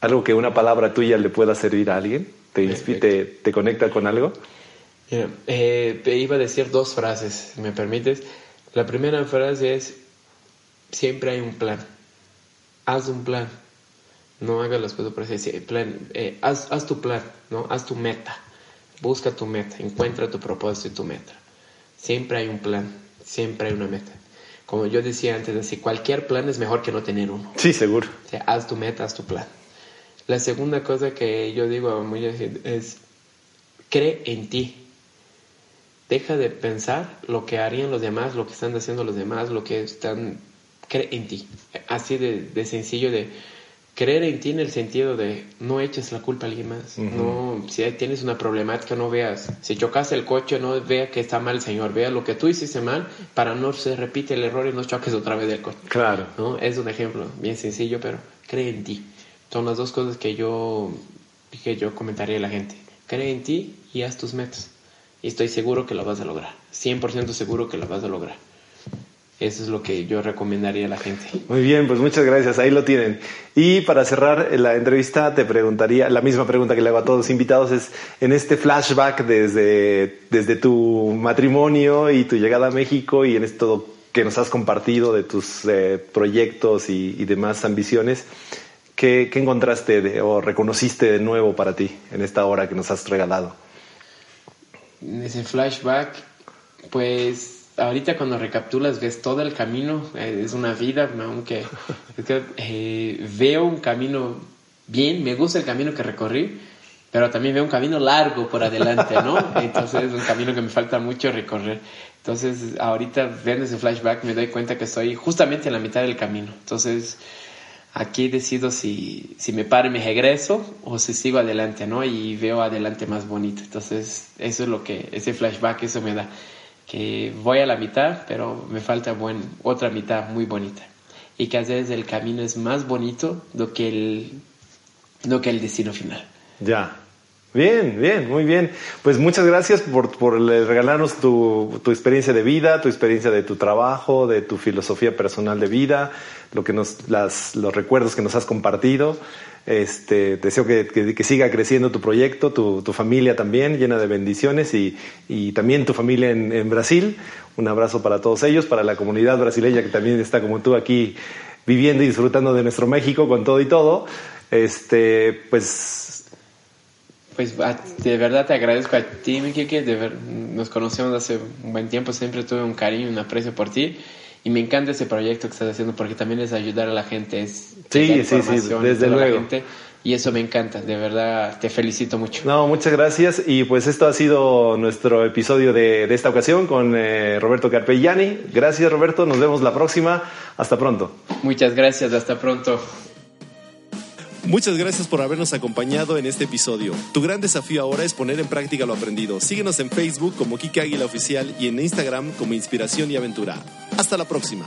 ¿Algo que una palabra tuya le pueda servir a alguien? ¿Te, te, te conecta con algo? Eh, iba a decir dos frases, ¿me permites? La primera frase es, siempre hay un plan. Haz un plan. No hagas las cosas por así plan, eh, haz, haz tu plan, ¿no? Haz tu meta. Busca tu meta, encuentra tu propósito y tu meta. Siempre hay un plan siempre hay una meta. Como yo decía antes, así, cualquier plan es mejor que no tener uno. Sí, seguro. O sea, haz tu meta, haz tu plan. La segunda cosa que yo digo a mucha gente es, cree en ti. Deja de pensar lo que harían los demás, lo que están haciendo los demás, lo que están... Cree en ti. Así de, de sencillo de creer en ti en el sentido de no eches la culpa a alguien más. No, si tienes una problemática, no veas. Si chocas el coche, no vea que está mal el señor. Vea lo que tú hiciste mal para no se repite el error y no choques otra vez el coche. Claro. ¿no? Es un ejemplo bien sencillo, pero cree en ti. Son las dos cosas que yo, que yo comentaría a la gente. Cree en ti y haz tus metas. Y estoy seguro que lo vas a lograr. 100% seguro que lo vas a lograr. Eso es lo que yo recomendaría a la gente. Muy bien, pues muchas gracias. Ahí lo tienen. Y para cerrar la entrevista, te preguntaría, la misma pregunta que le hago a todos los invitados es, en este flashback desde, desde tu matrimonio y tu llegada a México y en esto que nos has compartido de tus eh, proyectos y, demás ambiciones, ¿qué, ¿qué, encontraste o reconociste de nuevo para ti en esta hora que nos has regalado? En ese flashback, pues ahorita cuando recapitulas ves todo el camino, eh, es una vida, aunque eh, veo un camino bien, me gusta el camino que recorrí, pero también veo un camino largo por adelante, ¿no? Entonces es un camino que me falta mucho recorrer. Entonces ahorita viendo ese flashback me doy cuenta que estoy justamente en la mitad del camino. Entonces aquí decido si, si me paro y me regreso o si sigo adelante, ¿no? Y veo adelante más bonito. Entonces eso es lo que, ese flashback, eso me da que voy a la mitad, pero me falta buen, otra mitad muy bonita. Y que a veces el camino es más bonito do que el, do que el destino final. Ya. Bien, bien, muy bien. Pues muchas gracias por, por regalarnos tu, tu, experiencia de vida, tu experiencia de tu trabajo, de tu filosofía personal de vida, lo que nos, las, los recuerdos que nos has compartido. Este, deseo que, que, siga creciendo tu proyecto, tu, tu, familia también, llena de bendiciones y, y también tu familia en, en, Brasil. Un abrazo para todos ellos, para la comunidad brasileña que también está como tú aquí viviendo y disfrutando de nuestro México con todo y todo. Este, pues pues de verdad te agradezco a ti, mi Kike. De ver, nos conocemos hace un buen tiempo, siempre tuve un cariño un aprecio por ti. Y me encanta ese proyecto que estás haciendo porque también es ayudar a la gente. Es sí, sí, sí, desde luego. y eso me encanta, de verdad te felicito mucho. No, muchas gracias. Y pues esto ha sido nuestro episodio de, de esta ocasión con eh, Roberto Carpellani. Gracias, Roberto. Nos vemos la próxima. Hasta pronto. Muchas gracias. Hasta pronto. Muchas gracias por habernos acompañado en este episodio. Tu gran desafío ahora es poner en práctica lo aprendido. Síguenos en Facebook como Kike Águila Oficial y en Instagram como Inspiración y Aventura. Hasta la próxima.